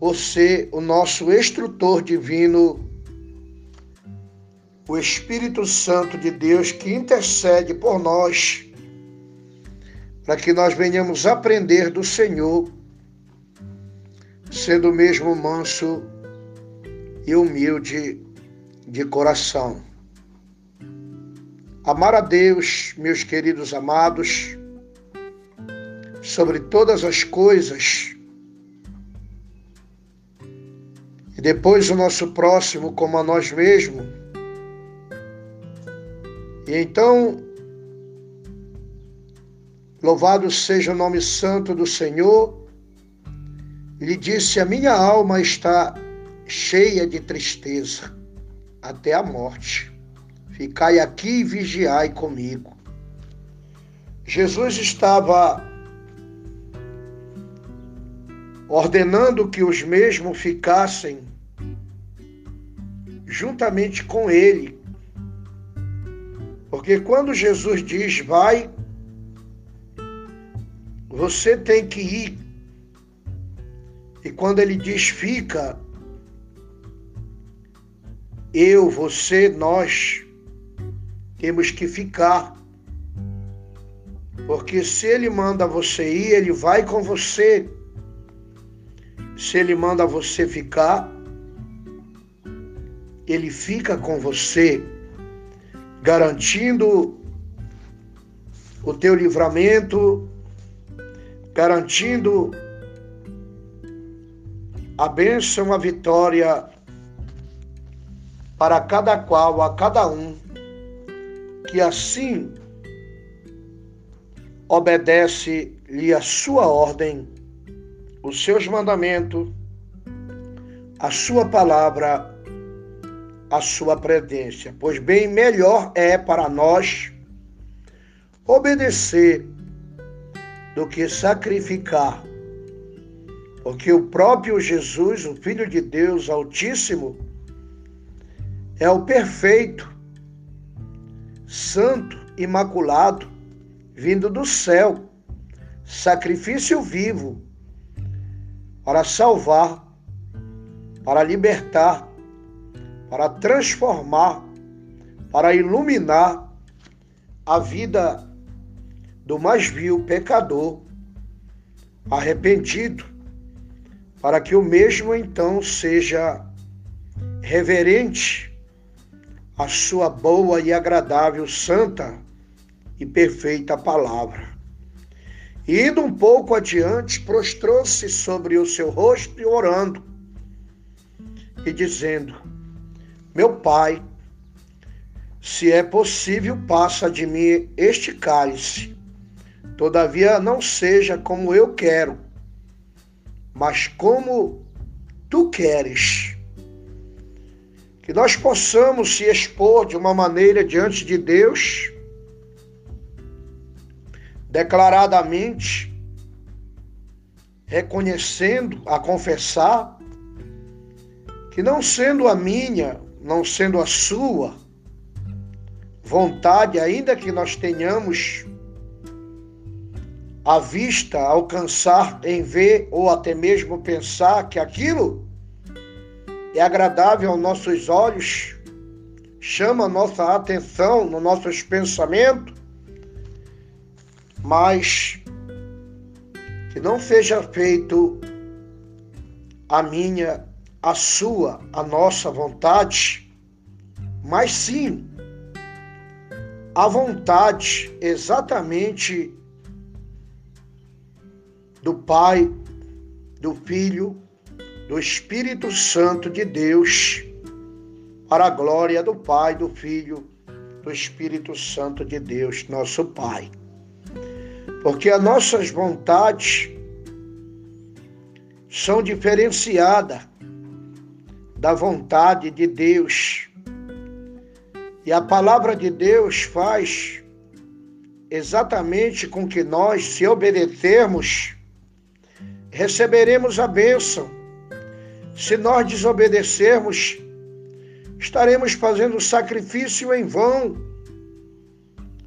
por ser o nosso instrutor divino o Espírito Santo de Deus que intercede por nós, para que nós venhamos aprender do Senhor, sendo mesmo manso e humilde de coração. Amar a Deus, meus queridos amados, sobre todas as coisas, e depois o nosso próximo como a nós mesmos, e então, louvado seja o nome santo do Senhor, lhe disse: A minha alma está cheia de tristeza até a morte. Ficai aqui e vigiai comigo. Jesus estava ordenando que os mesmos ficassem juntamente com ele. Porque quando Jesus diz vai, você tem que ir. E quando ele diz fica, eu, você, nós temos que ficar. Porque se ele manda você ir, ele vai com você. Se ele manda você ficar, ele fica com você, garantindo o teu livramento, garantindo a bênção, a vitória para cada qual, a cada um, que assim obedece-lhe a sua ordem, os seus mandamentos, a sua palavra a sua predência. Pois bem, melhor é para nós obedecer do que sacrificar. Porque o próprio Jesus, o Filho de Deus Altíssimo, é o perfeito, santo, imaculado, vindo do céu, sacrifício vivo, para salvar, para libertar, para transformar, para iluminar a vida do mais vil pecador arrependido, para que o mesmo então seja reverente à sua boa e agradável, santa e perfeita palavra. E indo um pouco adiante, prostrou-se sobre o seu rosto e orando, e dizendo: meu pai, se é possível, passa de mim este cálice. Todavia, não seja como eu quero, mas como tu queres. Que nós possamos se expor de uma maneira diante de Deus, declaradamente, reconhecendo, a confessar, que não sendo a minha não sendo a sua vontade, ainda que nós tenhamos a vista, alcançar em ver ou até mesmo pensar que aquilo é agradável aos nossos olhos, chama nossa atenção nos nossos pensamentos, mas que não seja feito a minha a sua, a nossa vontade, mas sim a vontade exatamente do Pai, do Filho, do Espírito Santo de Deus, para a glória do Pai, do Filho, do Espírito Santo de Deus, nosso Pai. Porque as nossas vontades são diferenciadas da vontade de Deus. E a palavra de Deus faz exatamente com que nós, se obedecermos, receberemos a bênção. Se nós desobedecermos, estaremos fazendo sacrifício em vão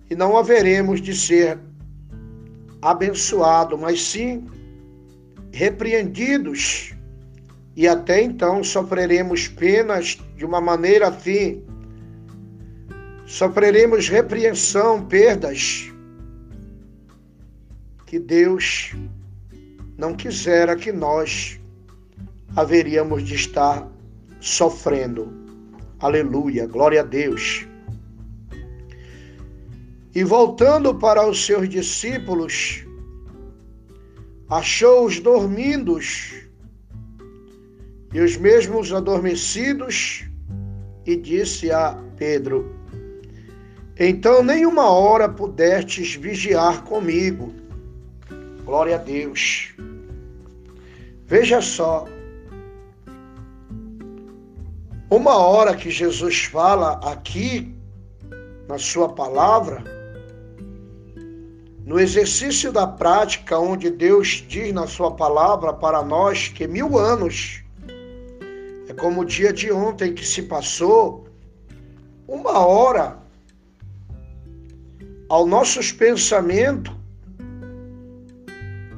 e não haveremos de ser abençoado, mas sim repreendidos e até então sofreremos penas de uma maneira assim. Sofreremos repreensão, perdas que Deus não quisera que nós haveríamos de estar sofrendo. Aleluia, glória a Deus. E voltando para os seus discípulos, achou-os dormindo e os mesmos adormecidos, e disse a Pedro: Então nenhuma hora pudestes vigiar comigo. Glória a Deus. Veja só, uma hora que Jesus fala aqui na sua palavra, no exercício da prática, onde Deus diz na sua palavra para nós que mil anos como o dia de ontem que se passou, uma hora ao nossos pensamentos,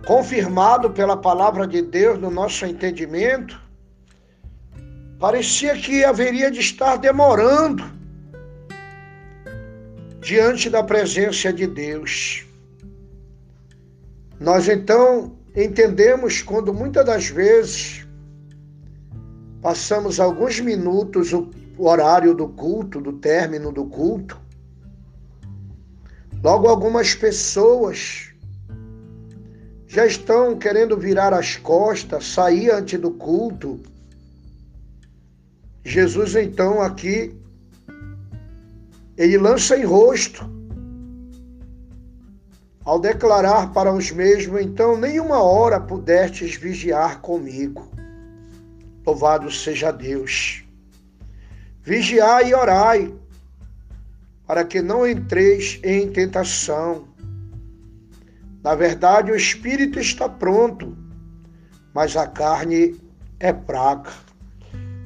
confirmado pela palavra de Deus no nosso entendimento, parecia que haveria de estar demorando diante da presença de Deus. Nós então entendemos quando muitas das vezes passamos alguns minutos o horário do culto, do término do culto, logo algumas pessoas já estão querendo virar as costas, sair antes do culto. Jesus então aqui ele lança em rosto ao declarar para os mesmos, então nenhuma hora pudestes vigiar comigo. Louvado seja Deus. Vigiai e orai, para que não entreis em tentação. Na verdade, o espírito está pronto, mas a carne é fraca.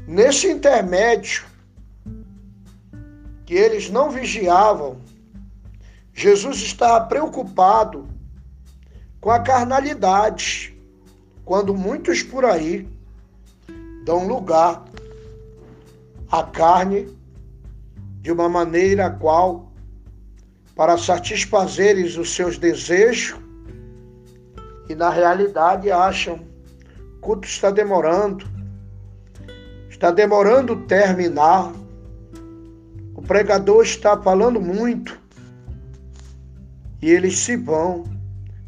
Nesse intermédio, que eles não vigiavam, Jesus estava preocupado com a carnalidade, quando muitos por aí dão lugar à carne de uma maneira qual, para satisfazeres os seus desejos, e na realidade acham o culto está demorando, está demorando terminar, o pregador está falando muito, e eles se vão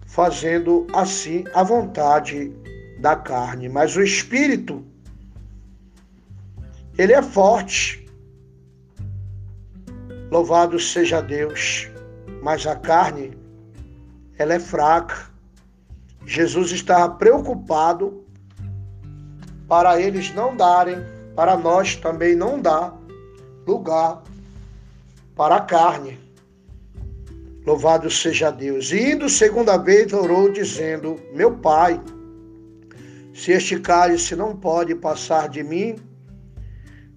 fazendo assim a vontade da carne. Mas o espírito, ele é forte. Louvado seja Deus. Mas a carne, ela é fraca. Jesus estava preocupado para eles não darem, para nós também não dar lugar para a carne. Louvado seja Deus. E indo segunda vez, orou, dizendo: Meu pai, se este cálice não pode passar de mim,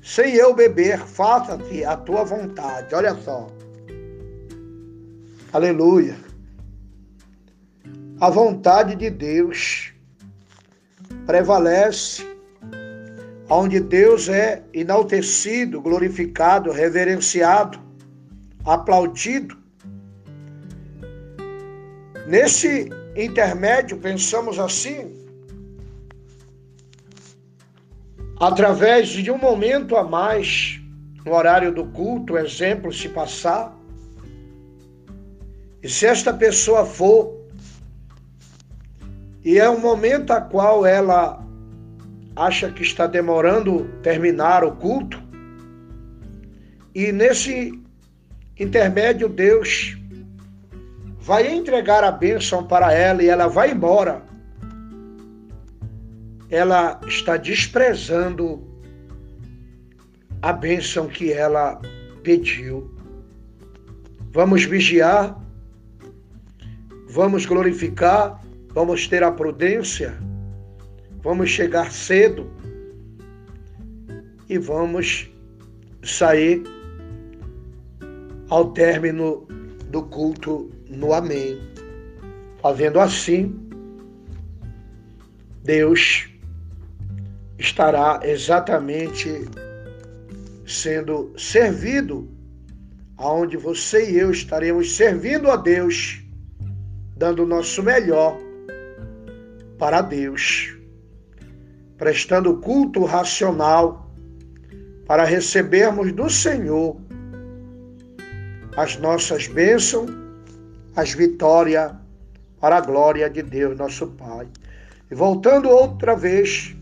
sem eu beber, faça-te a tua vontade. Olha só. Aleluia. A vontade de Deus prevalece, onde Deus é enaltecido, glorificado, reverenciado, aplaudido Nesse intermédio, pensamos assim, através de um momento a mais no horário do culto, exemplo se passar, e se esta pessoa for, e é um momento a qual ela acha que está demorando terminar o culto, e nesse intermédio Deus vai entregar a bênção para ela e ela vai embora, ela está desprezando a bênção que ela pediu. Vamos vigiar, vamos glorificar, vamos ter a prudência, vamos chegar cedo e vamos sair ao término do culto no Amém. Fazendo assim, Deus estará exatamente sendo servido aonde você e eu estaremos servindo a Deus, dando o nosso melhor para Deus, prestando culto racional para recebermos do Senhor as nossas bênçãos, as vitórias para a glória de Deus, nosso Pai. E voltando outra vez,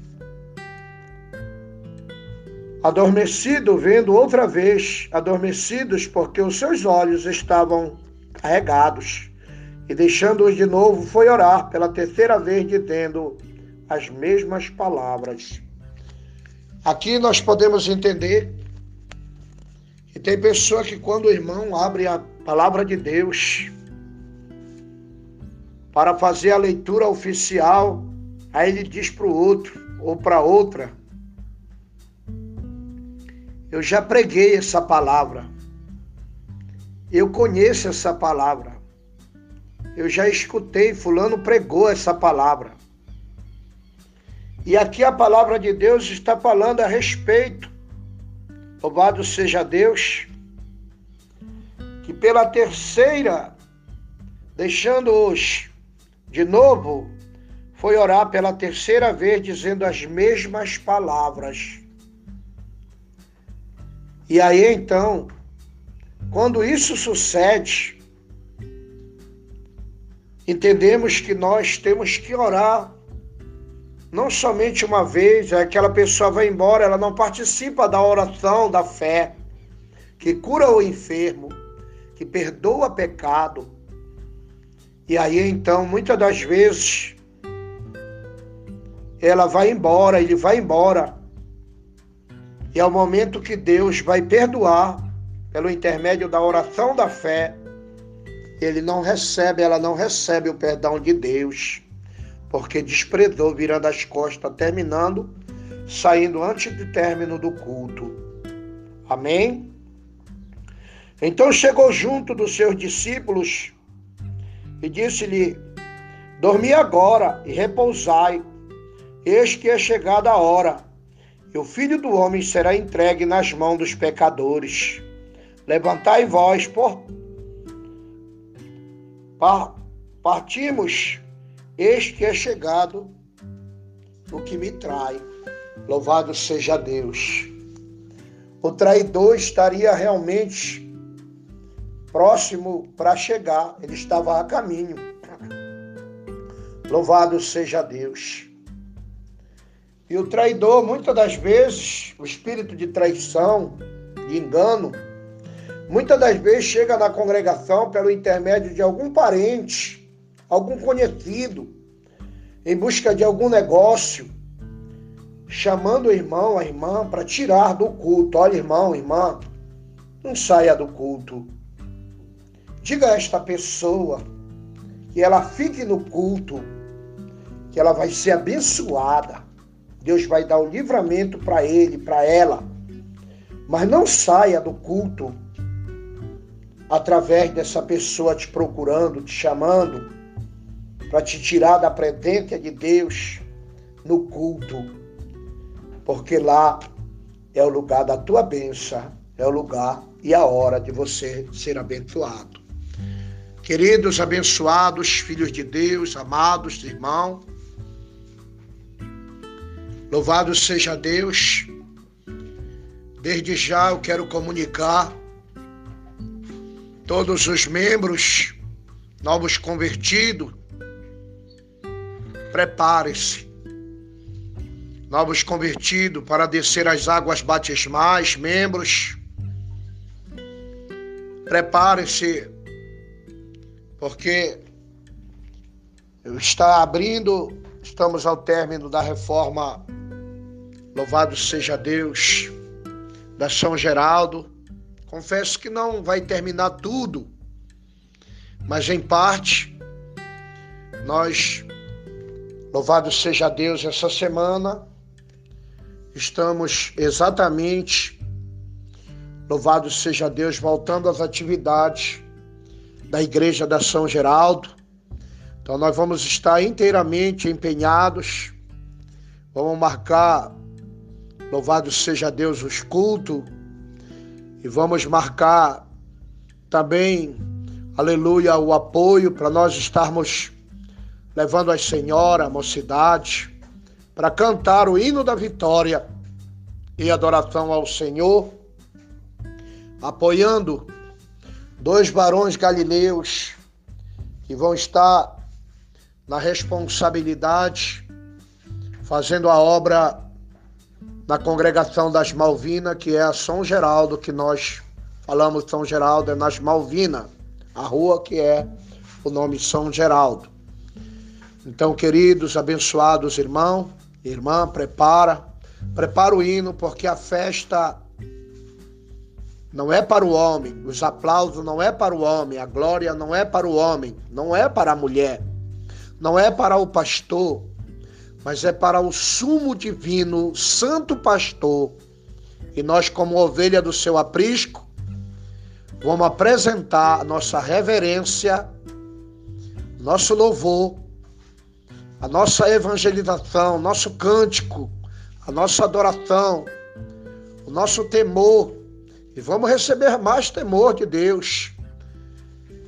adormecido, vendo outra vez, adormecidos, porque os seus olhos estavam carregados. E deixando-os de novo, foi orar pela terceira vez, dizendo: as mesmas palavras. Aqui nós podemos entender que tem pessoa que quando o irmão abre a palavra de Deus para fazer a leitura oficial, aí ele diz para o outro ou para outra: Eu já preguei essa palavra. Eu conheço essa palavra. Eu já escutei, Fulano pregou essa palavra. E aqui a palavra de Deus está falando a respeito. Louvado seja Deus, que pela terceira, deixando-os de novo, foi orar pela terceira vez dizendo as mesmas palavras. E aí então, quando isso sucede, entendemos que nós temos que orar não somente uma vez, é aquela pessoa vai embora, ela não participa da oração da fé, que cura o enfermo, que perdoa pecado. E aí então, muitas das vezes, ela vai embora, ele vai embora. E é o momento que Deus vai perdoar pelo intermédio da oração da fé, ele não recebe, ela não recebe o perdão de Deus, porque desprezou, virando as costas, terminando, saindo antes do término do culto. Amém? Então chegou junto dos seus discípulos e disse-lhe: Dormi agora e repousai, eis que é chegada a hora, e o filho do homem será entregue nas mãos dos pecadores. Levantai vós, por partimos, eis que é chegado o que me trai. Louvado seja Deus. O traidor estaria realmente próximo para chegar, ele estava a caminho. Louvado seja Deus. E o traidor, muitas das vezes, o espírito de traição, de engano, Muitas das vezes chega na congregação pelo intermédio de algum parente, algum conhecido, em busca de algum negócio, chamando o irmão, a irmã, para tirar do culto. Olha, irmão, irmã, não saia do culto. Diga a esta pessoa que ela fique no culto, que ela vai ser abençoada. Deus vai dar o livramento para ele, para ela. Mas não saia do culto através dessa pessoa te procurando, te chamando, para te tirar da presência de Deus no culto, porque lá é o lugar da tua bênção, é o lugar e a hora de você ser abençoado. Queridos abençoados, filhos de Deus, amados irmãos, louvado seja Deus. Desde já eu quero comunicar todos os membros novos convertidos, prepare-se. Novos convertidos para descer as águas batismais, membros, prepare-se, porque está abrindo, estamos ao término da reforma, louvado seja Deus, da São Geraldo. Confesso que não vai terminar tudo, mas em parte, nós, louvado seja Deus, essa semana, estamos exatamente, louvado seja Deus, voltando às atividades da Igreja da São Geraldo. Então, nós vamos estar inteiramente empenhados, vamos marcar, louvado seja Deus, os cultos e vamos marcar também, aleluia, o apoio para nós estarmos levando as senhoras, a mocidade, para cantar o hino da vitória e adoração ao Senhor, apoiando dois barões galileus que vão estar na responsabilidade, fazendo a obra na congregação das Malvinas, que é a São Geraldo, que nós falamos São Geraldo, é nas Malvinas, a rua que é o nome São Geraldo. Então, queridos, abençoados irmão, irmã, prepara, prepara o hino, porque a festa não é para o homem, os aplausos não é para o homem, a glória não é para o homem, não é para a mulher, não é para o pastor, mas é para o sumo divino, santo pastor. E nós, como ovelha do seu aprisco, vamos apresentar nossa reverência, nosso louvor, a nossa evangelização, nosso cântico, a nossa adoração, o nosso temor. E vamos receber mais temor de Deus.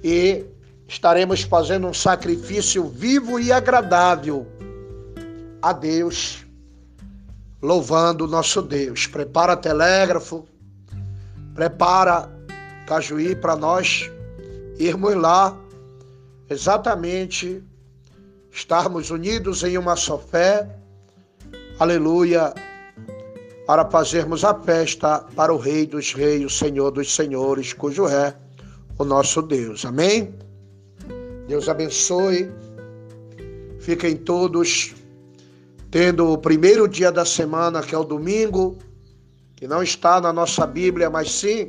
E estaremos fazendo um sacrifício vivo e agradável a Deus, louvando o nosso Deus. Prepara telégrafo, prepara cajuí para nós irmos lá, exatamente estarmos unidos em uma só fé, aleluia, para fazermos a festa para o Rei dos Reis, o Senhor dos Senhores, cujo é o nosso Deus. Amém? Deus abençoe. Fiquem todos tendo o primeiro dia da semana, que é o domingo, que não está na nossa Bíblia, mas sim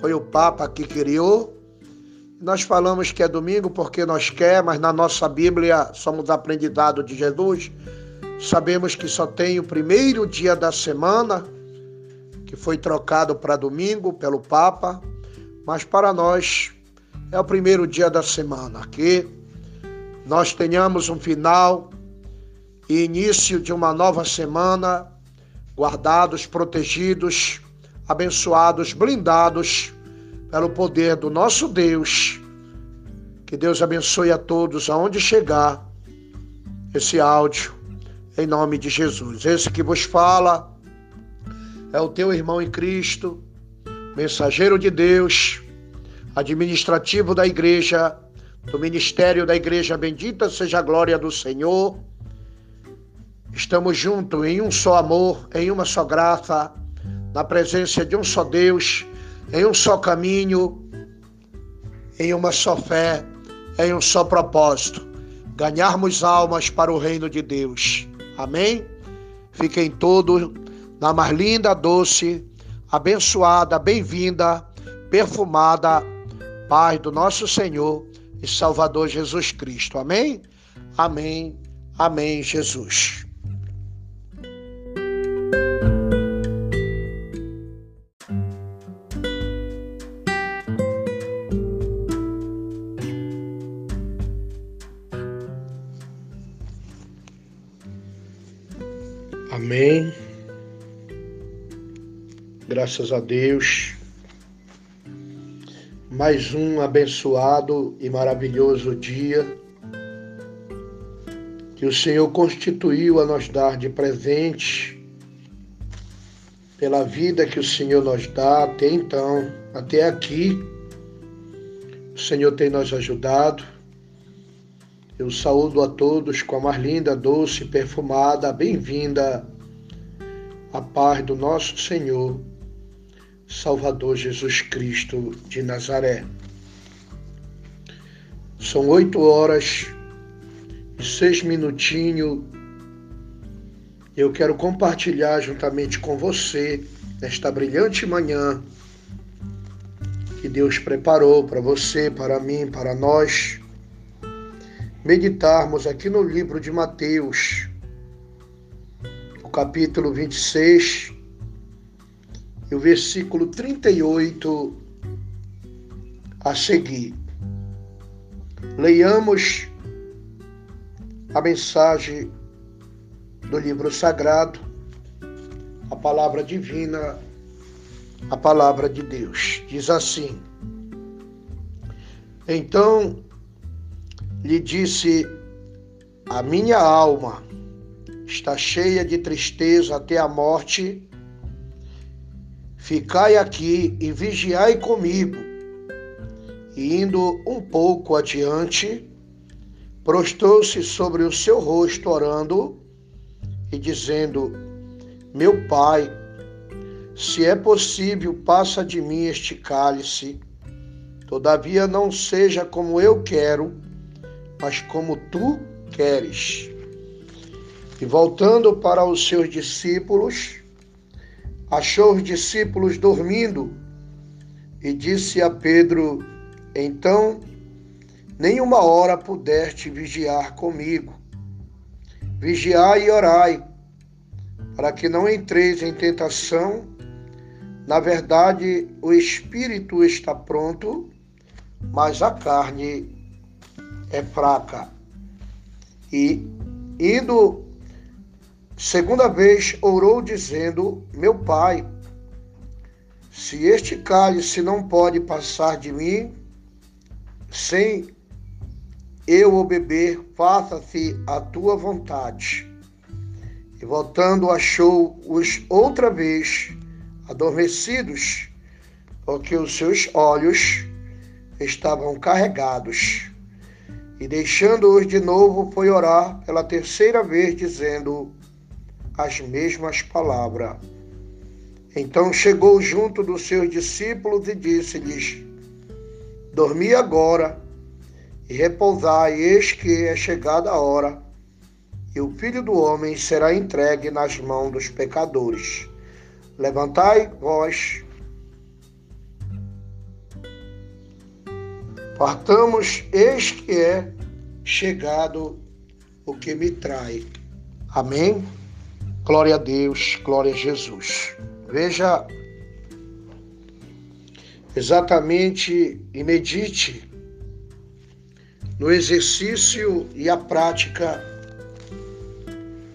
foi o Papa que criou. Nós falamos que é domingo porque nós quer, mas na nossa Bíblia somos aprendizado de Jesus. Sabemos que só tem o primeiro dia da semana, que foi trocado para domingo pelo Papa, mas para nós é o primeiro dia da semana, que nós tenhamos um final e início de uma nova semana, guardados, protegidos, abençoados, blindados pelo poder do nosso Deus. Que Deus abençoe a todos aonde chegar esse áudio, em nome de Jesus. Esse que vos fala é o teu irmão em Cristo, mensageiro de Deus, administrativo da igreja, do ministério da igreja. Bendita seja a glória do Senhor Estamos juntos em um só amor, em uma só graça, na presença de um só Deus, em um só caminho, em uma só fé, em um só propósito: ganharmos almas para o reino de Deus. Amém? Fiquem todos na mais linda, doce, abençoada, bem-vinda, perfumada paz do nosso Senhor e Salvador Jesus Cristo. Amém? Amém. Amém, Jesus. Graças a Deus. Mais um abençoado e maravilhoso dia que o Senhor constituiu a nos dar de presente pela vida que o Senhor nos dá até então, até aqui. O Senhor tem nos ajudado eu saúdo a todos com a mais linda, doce, perfumada, bem-vinda a paz do nosso Senhor, Salvador Jesus Cristo de Nazaré. São oito horas e seis minutinhos. Eu quero compartilhar juntamente com você esta brilhante manhã que Deus preparou para você, para mim, para nós meditarmos aqui no livro de Mateus, o capítulo 26 e o versículo 38 a seguir. Leiamos a mensagem do livro sagrado, a palavra divina, a palavra de Deus. Diz assim: Então lhe disse: A minha alma está cheia de tristeza até a morte. Ficai aqui e vigiai comigo. E indo um pouco adiante, prostrou-se sobre o seu rosto, orando e dizendo: Meu pai, se é possível, passa de mim este cálice. Todavia não seja como eu quero, mas como tu queres. E voltando para os seus discípulos, achou os discípulos dormindo e disse a Pedro: Então, nenhuma hora pudeste vigiar comigo. Vigiai e orai, para que não entreis em tentação. Na verdade, o espírito está pronto, mas a carne é fraca. E, indo segunda vez, orou, dizendo: Meu pai, se este cálice não pode passar de mim, sem eu o beber, faça-se a tua vontade. E voltando, achou-os outra vez adormecidos, porque os seus olhos estavam carregados. E deixando-os de novo, foi orar pela terceira vez, dizendo as mesmas palavras. Então chegou junto dos seus discípulos e disse-lhes: Dormi agora e repousai, eis que é chegada a hora, e o filho do homem será entregue nas mãos dos pecadores. Levantai vós, partamos, eis que é chegado o que me trai. Amém? Glória a Deus, glória a Jesus. Veja exatamente e medite no exercício e a prática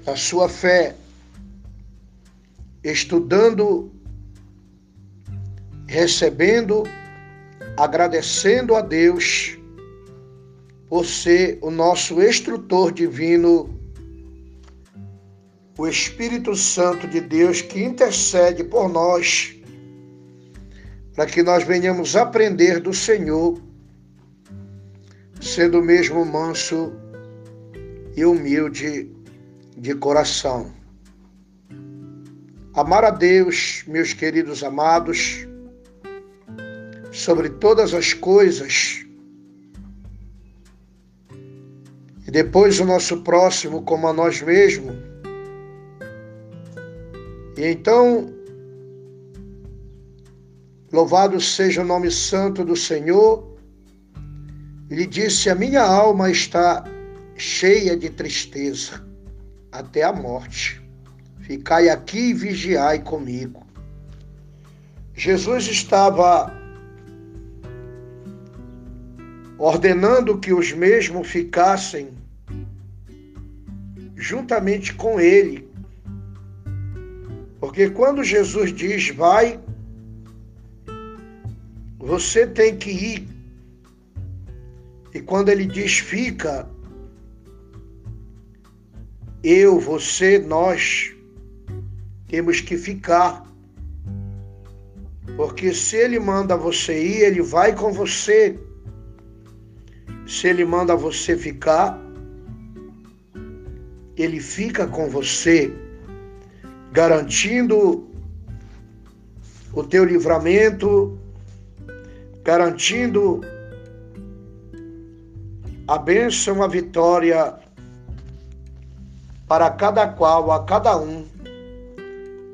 da sua fé, estudando, recebendo, agradecendo a Deus por ser o nosso instrutor divino, o Espírito Santo de Deus que intercede por nós, para que nós venhamos aprender do Senhor sendo mesmo manso e humilde de coração. Amar a Deus, meus queridos amados, sobre todas as coisas, e depois o nosso próximo como a nós mesmos. E então, louvado seja o nome santo do Senhor lhe disse: A minha alma está cheia de tristeza até a morte. Ficai aqui e vigiai comigo. Jesus estava ordenando que os mesmos ficassem juntamente com ele. Porque quando Jesus diz vai, você tem que ir e quando ele diz fica, eu, você, nós temos que ficar. Porque se ele manda você ir, ele vai com você. Se ele manda você ficar, ele fica com você, garantindo o teu livramento, garantindo a bênção, a vitória para cada qual, a cada um,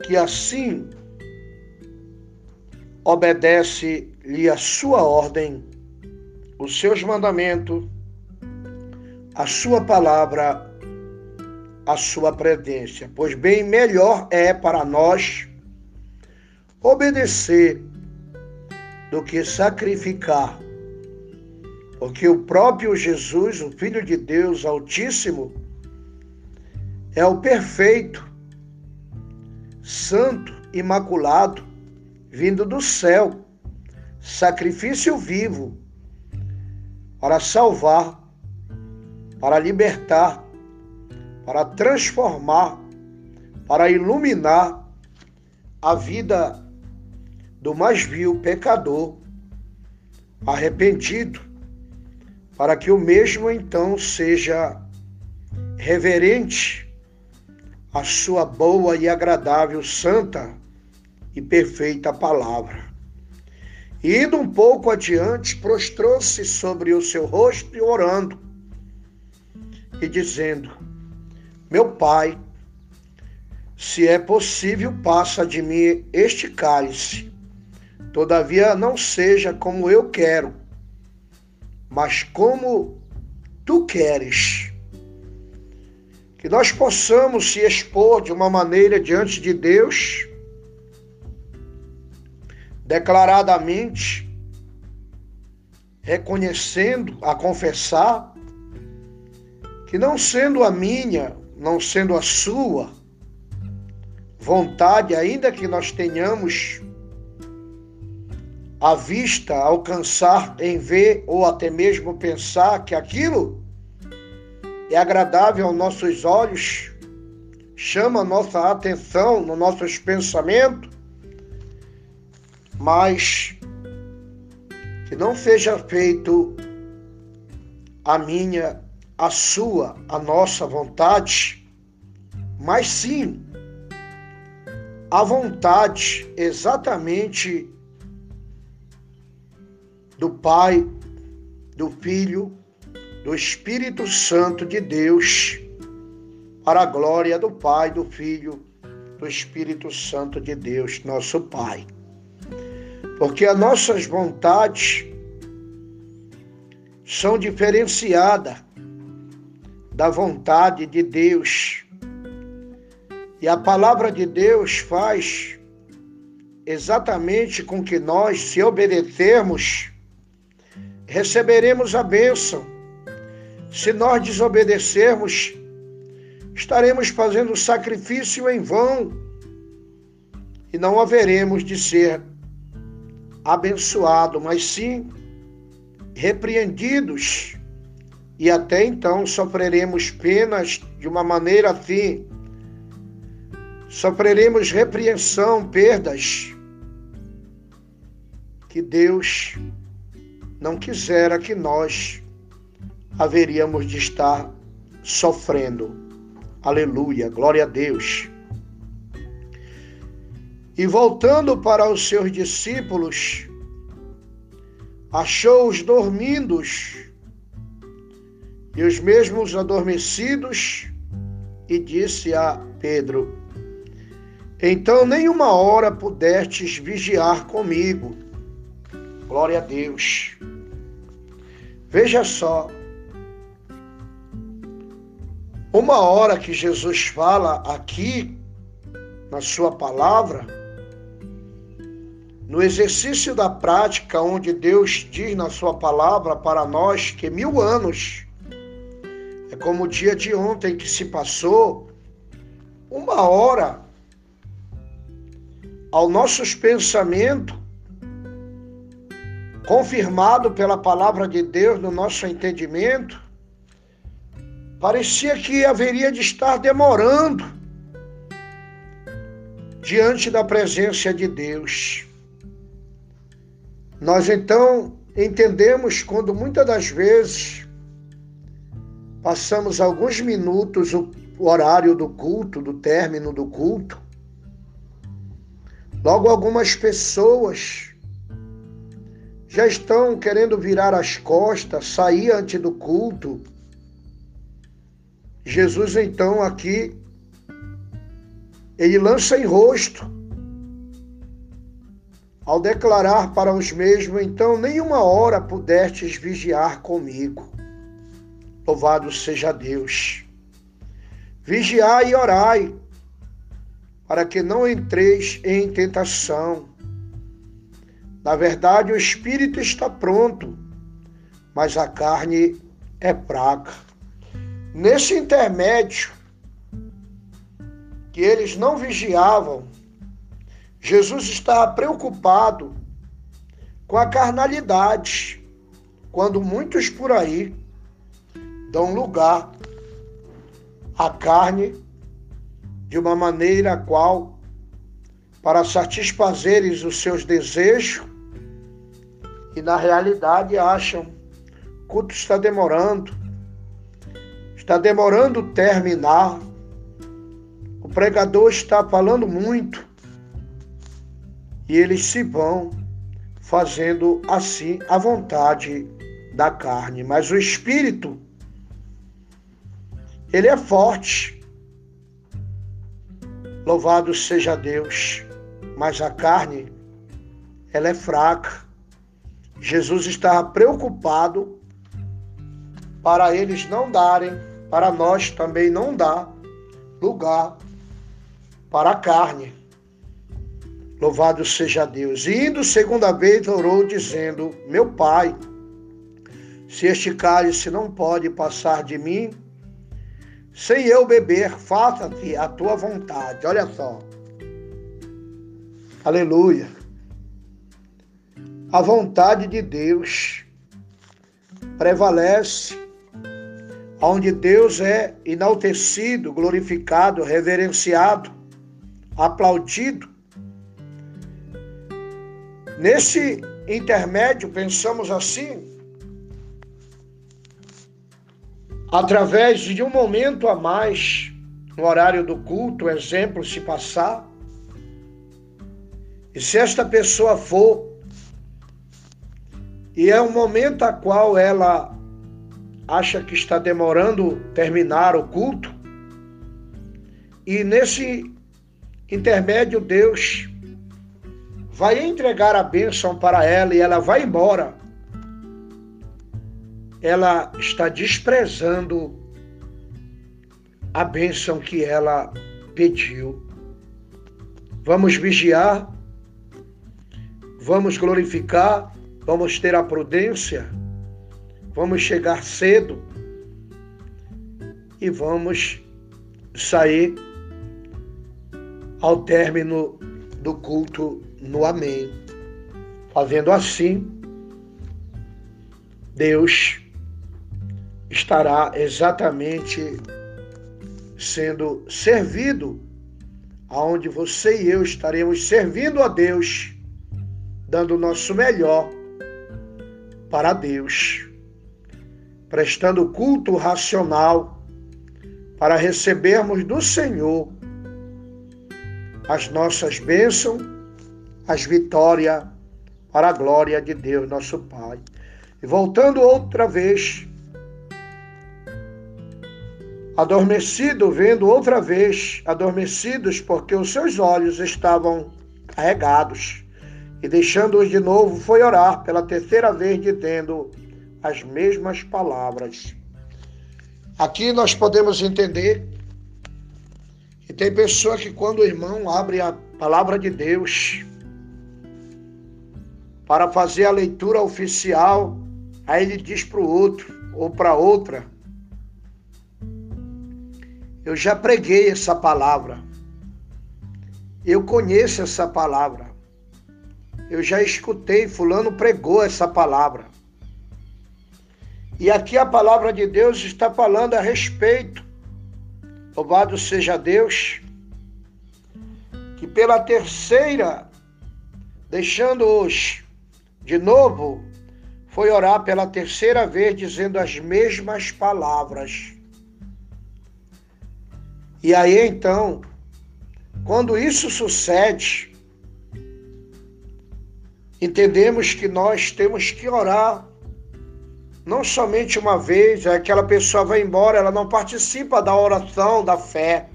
que assim obedece-lhe a sua ordem, os seus mandamentos, a sua palavra, a sua predência. Pois bem, melhor é para nós obedecer do que sacrificar porque o próprio Jesus, o Filho de Deus Altíssimo, é o perfeito, santo, imaculado, vindo do céu, sacrifício vivo, para salvar, para libertar, para transformar, para iluminar a vida do mais vil pecador, arrependido, para que o mesmo então seja reverente à sua boa e agradável, santa e perfeita palavra. E indo um pouco adiante, prostrou-se sobre o seu rosto e orando. e dizendo: Meu pai, se é possível, passa de mim este cálice. Todavia, não seja como eu quero, mas como tu queres. Que nós possamos se expor de uma maneira diante de Deus, declaradamente, reconhecendo, a confessar, que não sendo a minha, não sendo a sua vontade, ainda que nós tenhamos a vista, alcançar em ver ou até mesmo pensar que aquilo é agradável aos nossos olhos, chama nossa atenção nos nossos pensamentos, mas que não seja feito a minha, a sua, a nossa vontade, mas sim a vontade exatamente do Pai, do Filho, do Espírito Santo de Deus, para a glória do Pai, do Filho, do Espírito Santo de Deus, nosso Pai. Porque as nossas vontades são diferenciadas da vontade de Deus. E a palavra de Deus faz exatamente com que nós, se obedecermos, receberemos a bênção. Se nós desobedecermos, estaremos fazendo sacrifício em vão e não haveremos de ser abençoado, mas sim repreendidos. E até então sofreremos penas de uma maneira assim. Sofreremos repreensão, perdas. Que Deus não quisera que nós haveríamos de estar sofrendo. Aleluia, glória a Deus. E voltando para os seus discípulos, achou-os dormindos e os mesmos adormecidos, e disse a Pedro: Então nenhuma hora pudestes vigiar comigo. Glória a Deus. Veja só, uma hora que Jesus fala aqui na sua palavra, no exercício da prática, onde Deus diz na Sua palavra para nós que mil anos como o dia de ontem que se passou, uma hora ao nossos pensamentos, confirmado pela palavra de Deus no nosso entendimento, parecia que haveria de estar demorando diante da presença de Deus. Nós então entendemos quando muitas das vezes passamos alguns minutos o horário do culto, do término do culto, logo algumas pessoas já estão querendo virar as costas, sair antes do culto. Jesus então aqui ele lança em rosto ao declarar para os mesmos, então nenhuma hora pudestes vigiar comigo. Louvado seja Deus. Vigiai e orai, para que não entreis em tentação. Na verdade, o espírito está pronto, mas a carne é fraca. Nesse intermédio, que eles não vigiavam, Jesus estava preocupado com a carnalidade, quando muitos por aí dão lugar à carne de uma maneira a qual, para satisfazeres os seus desejos, e na realidade acham o culto está demorando, está demorando terminar, o pregador está falando muito, e eles se vão fazendo assim a vontade da carne. Mas o Espírito, ele é forte. Louvado seja Deus. Mas a carne, ela é fraca. Jesus estava preocupado para eles não darem, para nós também não dar lugar para a carne. Louvado seja Deus. E indo segunda vez, orou, dizendo: Meu pai, se este cálice não pode passar de mim, sem eu beber, faça-te a tua vontade. Olha só. Aleluia. A vontade de Deus prevalece, onde Deus é enaltecido, glorificado, reverenciado, aplaudido Nesse intermédio, pensamos assim, através de um momento a mais, no horário do culto, exemplo se passar, e se esta pessoa for, e é um momento a qual ela acha que está demorando terminar o culto, e nesse intermédio Deus vai entregar a bênção para ela e ela vai embora, ela está desprezando a bênção que ela pediu. Vamos vigiar, vamos glorificar, vamos ter a prudência, vamos chegar cedo e vamos sair ao término do culto no Amém. Fazendo assim, Deus estará exatamente sendo servido aonde você e eu estaremos servindo a Deus, dando o nosso melhor para Deus, prestando culto racional para recebermos do Senhor as nossas bênçãos as vitórias para a glória de Deus, nosso Pai. E voltando outra vez, adormecido, vendo outra vez, adormecidos, porque os seus olhos estavam carregados. E deixando-os de novo, foi orar pela terceira vez, dizendo as mesmas palavras. Aqui nós podemos entender que tem pessoa que, quando o irmão abre a palavra de Deus, para fazer a leitura oficial, aí ele diz para o outro ou para outra: Eu já preguei essa palavra, eu conheço essa palavra, eu já escutei, Fulano pregou essa palavra. E aqui a palavra de Deus está falando a respeito, louvado seja Deus, que pela terceira, deixando-os de novo, foi orar pela terceira vez dizendo as mesmas palavras. E aí então, quando isso sucede, entendemos que nós temos que orar não somente uma vez, é aquela pessoa vai embora, ela não participa da oração da fé,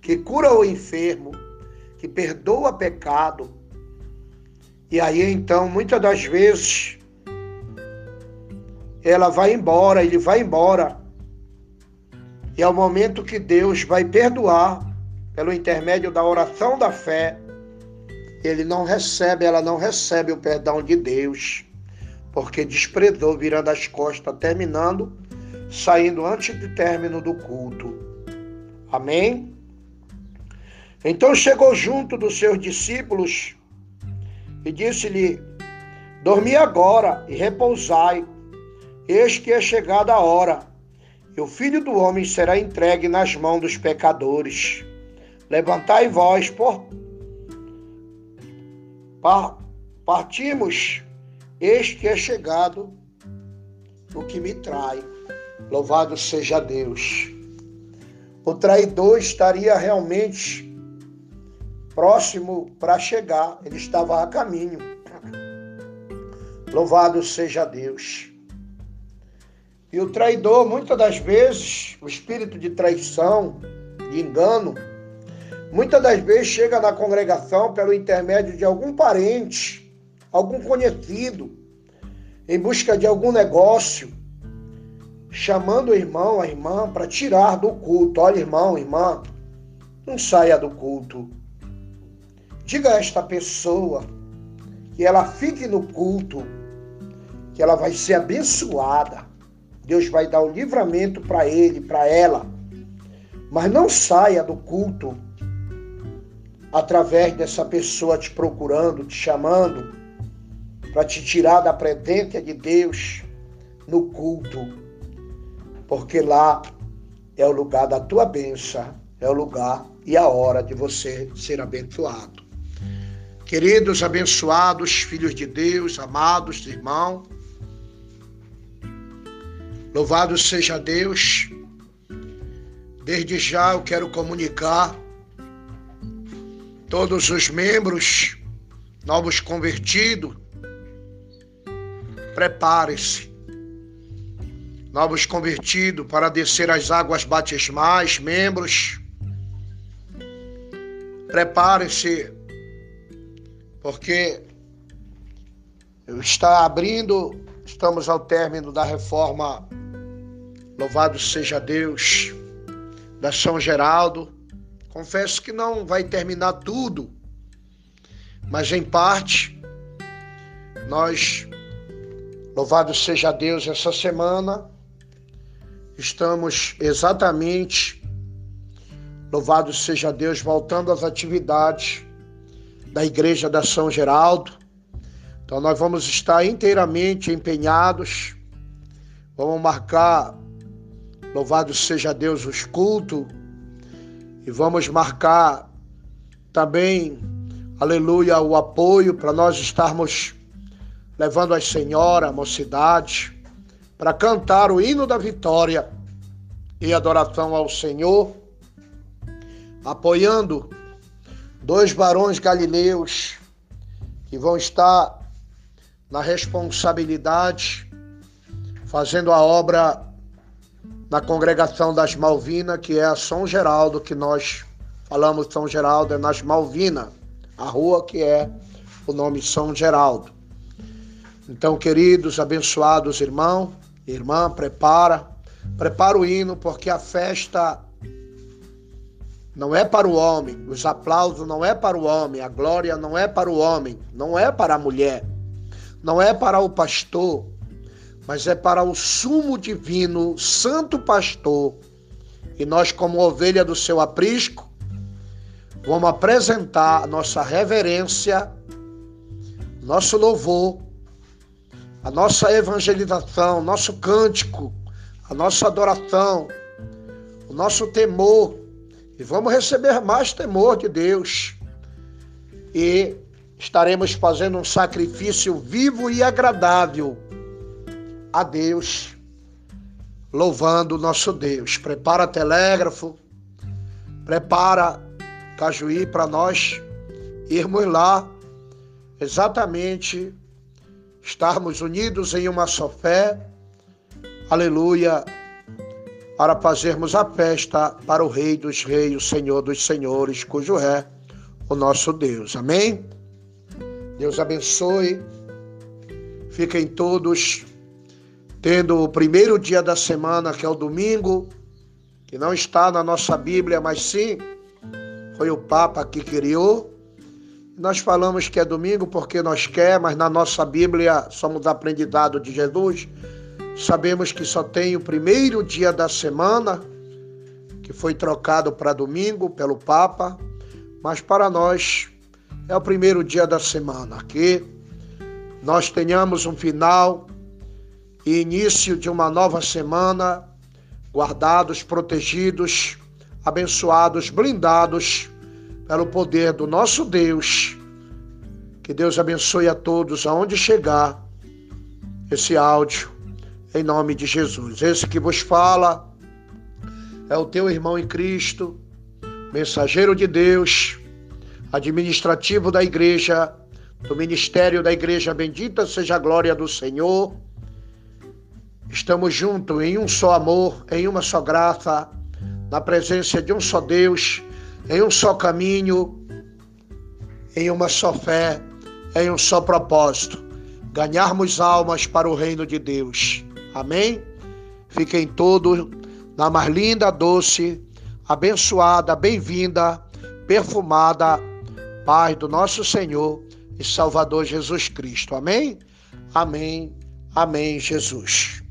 que cura o enfermo, que perdoa pecado, e aí então, muitas das vezes, ela vai embora, ele vai embora. E é o momento que Deus vai perdoar, pelo intermédio da oração da fé, ele não recebe, ela não recebe o perdão de Deus, porque desprezou, virando as costas, terminando, saindo antes do término do culto. Amém? Então chegou junto dos seus discípulos e disse-lhe: Dormi agora e repousai, eis que é chegada a hora, e o filho do homem será entregue nas mãos dos pecadores. Levantai vós, por. Partimos, eis que é chegado o que me trai. Louvado seja Deus. O traidor estaria realmente próximo para chegar, ele estava a caminho. Louvado seja Deus. E o traidor, muitas das vezes, o espírito de traição, de engano, muitas das vezes chega na congregação pelo intermédio de algum parente, algum conhecido, em busca de algum negócio, chamando o irmão, a irmã, para tirar do culto. Olha, irmão, irmã, não saia do culto. Diga a esta pessoa que ela fique no culto, que ela vai ser abençoada. Deus vai dar o livramento para ele, para ela. Mas não saia do culto através dessa pessoa te procurando, te chamando para te tirar da presença de Deus no culto. Porque lá é o lugar da tua bênção, é o lugar e a hora de você ser abençoado. Queridos abençoados, filhos de Deus, amados irmãos, louvado seja Deus. Desde já eu quero comunicar todos os membros novos convertidos, prepare-se. Novos convertidos para descer as águas batismais, membros, prepare-se porque está abrindo, estamos ao término da reforma, louvado seja Deus, da São Geraldo. Confesso que não vai terminar tudo, mas em parte, nós, louvado seja Deus, essa semana, estamos exatamente, louvado seja Deus, voltando às atividades da Igreja da São Geraldo. Então nós vamos estar inteiramente empenhados, vamos marcar, louvado seja Deus, os cultos, e vamos marcar também, aleluia, o apoio para nós estarmos levando as senhoras, a mocidade, para cantar o hino da vitória e adoração ao Senhor, apoiando dois barões galileus que vão estar na responsabilidade fazendo a obra na congregação das Malvinas, que é a São Geraldo, que nós falamos São Geraldo, é nas Malvinas, a rua que é o nome São Geraldo. Então, queridos, abençoados irmãos, irmã, prepara, prepara o hino, porque a festa não é para o homem, os aplausos não é para o homem, a glória não é para o homem, não é para a mulher, não é para o pastor, mas é para o sumo divino, santo pastor. E nós, como ovelha do seu aprisco, vamos apresentar nossa reverência, nosso louvor, a nossa evangelização, nosso cântico, a nossa adoração, o nosso temor e vamos receber mais temor de Deus. E estaremos fazendo um sacrifício vivo e agradável a Deus, louvando o nosso Deus. Prepara telégrafo, prepara cajuí para nós irmos lá, exatamente estarmos unidos em uma só fé. Aleluia para fazermos a festa para o Rei dos Reis, o Senhor dos Senhores, cujo é o nosso Deus. Amém? Deus abençoe. Fiquem todos tendo o primeiro dia da semana, que é o domingo, que não está na nossa Bíblia, mas sim foi o Papa que criou. Nós falamos que é domingo porque nós quer, mas na nossa Bíblia somos aprendizados de Jesus Sabemos que só tem o primeiro dia da semana, que foi trocado para domingo pelo Papa, mas para nós é o primeiro dia da semana, que nós tenhamos um final e início de uma nova semana, guardados, protegidos, abençoados, blindados pelo poder do nosso Deus. Que Deus abençoe a todos aonde chegar esse áudio em nome de Jesus. Esse que vos fala é o teu irmão em Cristo, mensageiro de Deus, administrativo da igreja, do ministério da igreja. Bendita seja a glória do Senhor. Estamos juntos em um só amor, em uma só graça, na presença de um só Deus, em um só caminho, em uma só fé, em um só propósito: ganharmos almas para o reino de Deus. Amém? Fiquem todos na mais linda, doce, abençoada, bem-vinda, perfumada paz do nosso Senhor e Salvador Jesus Cristo. Amém? Amém. Amém, Jesus.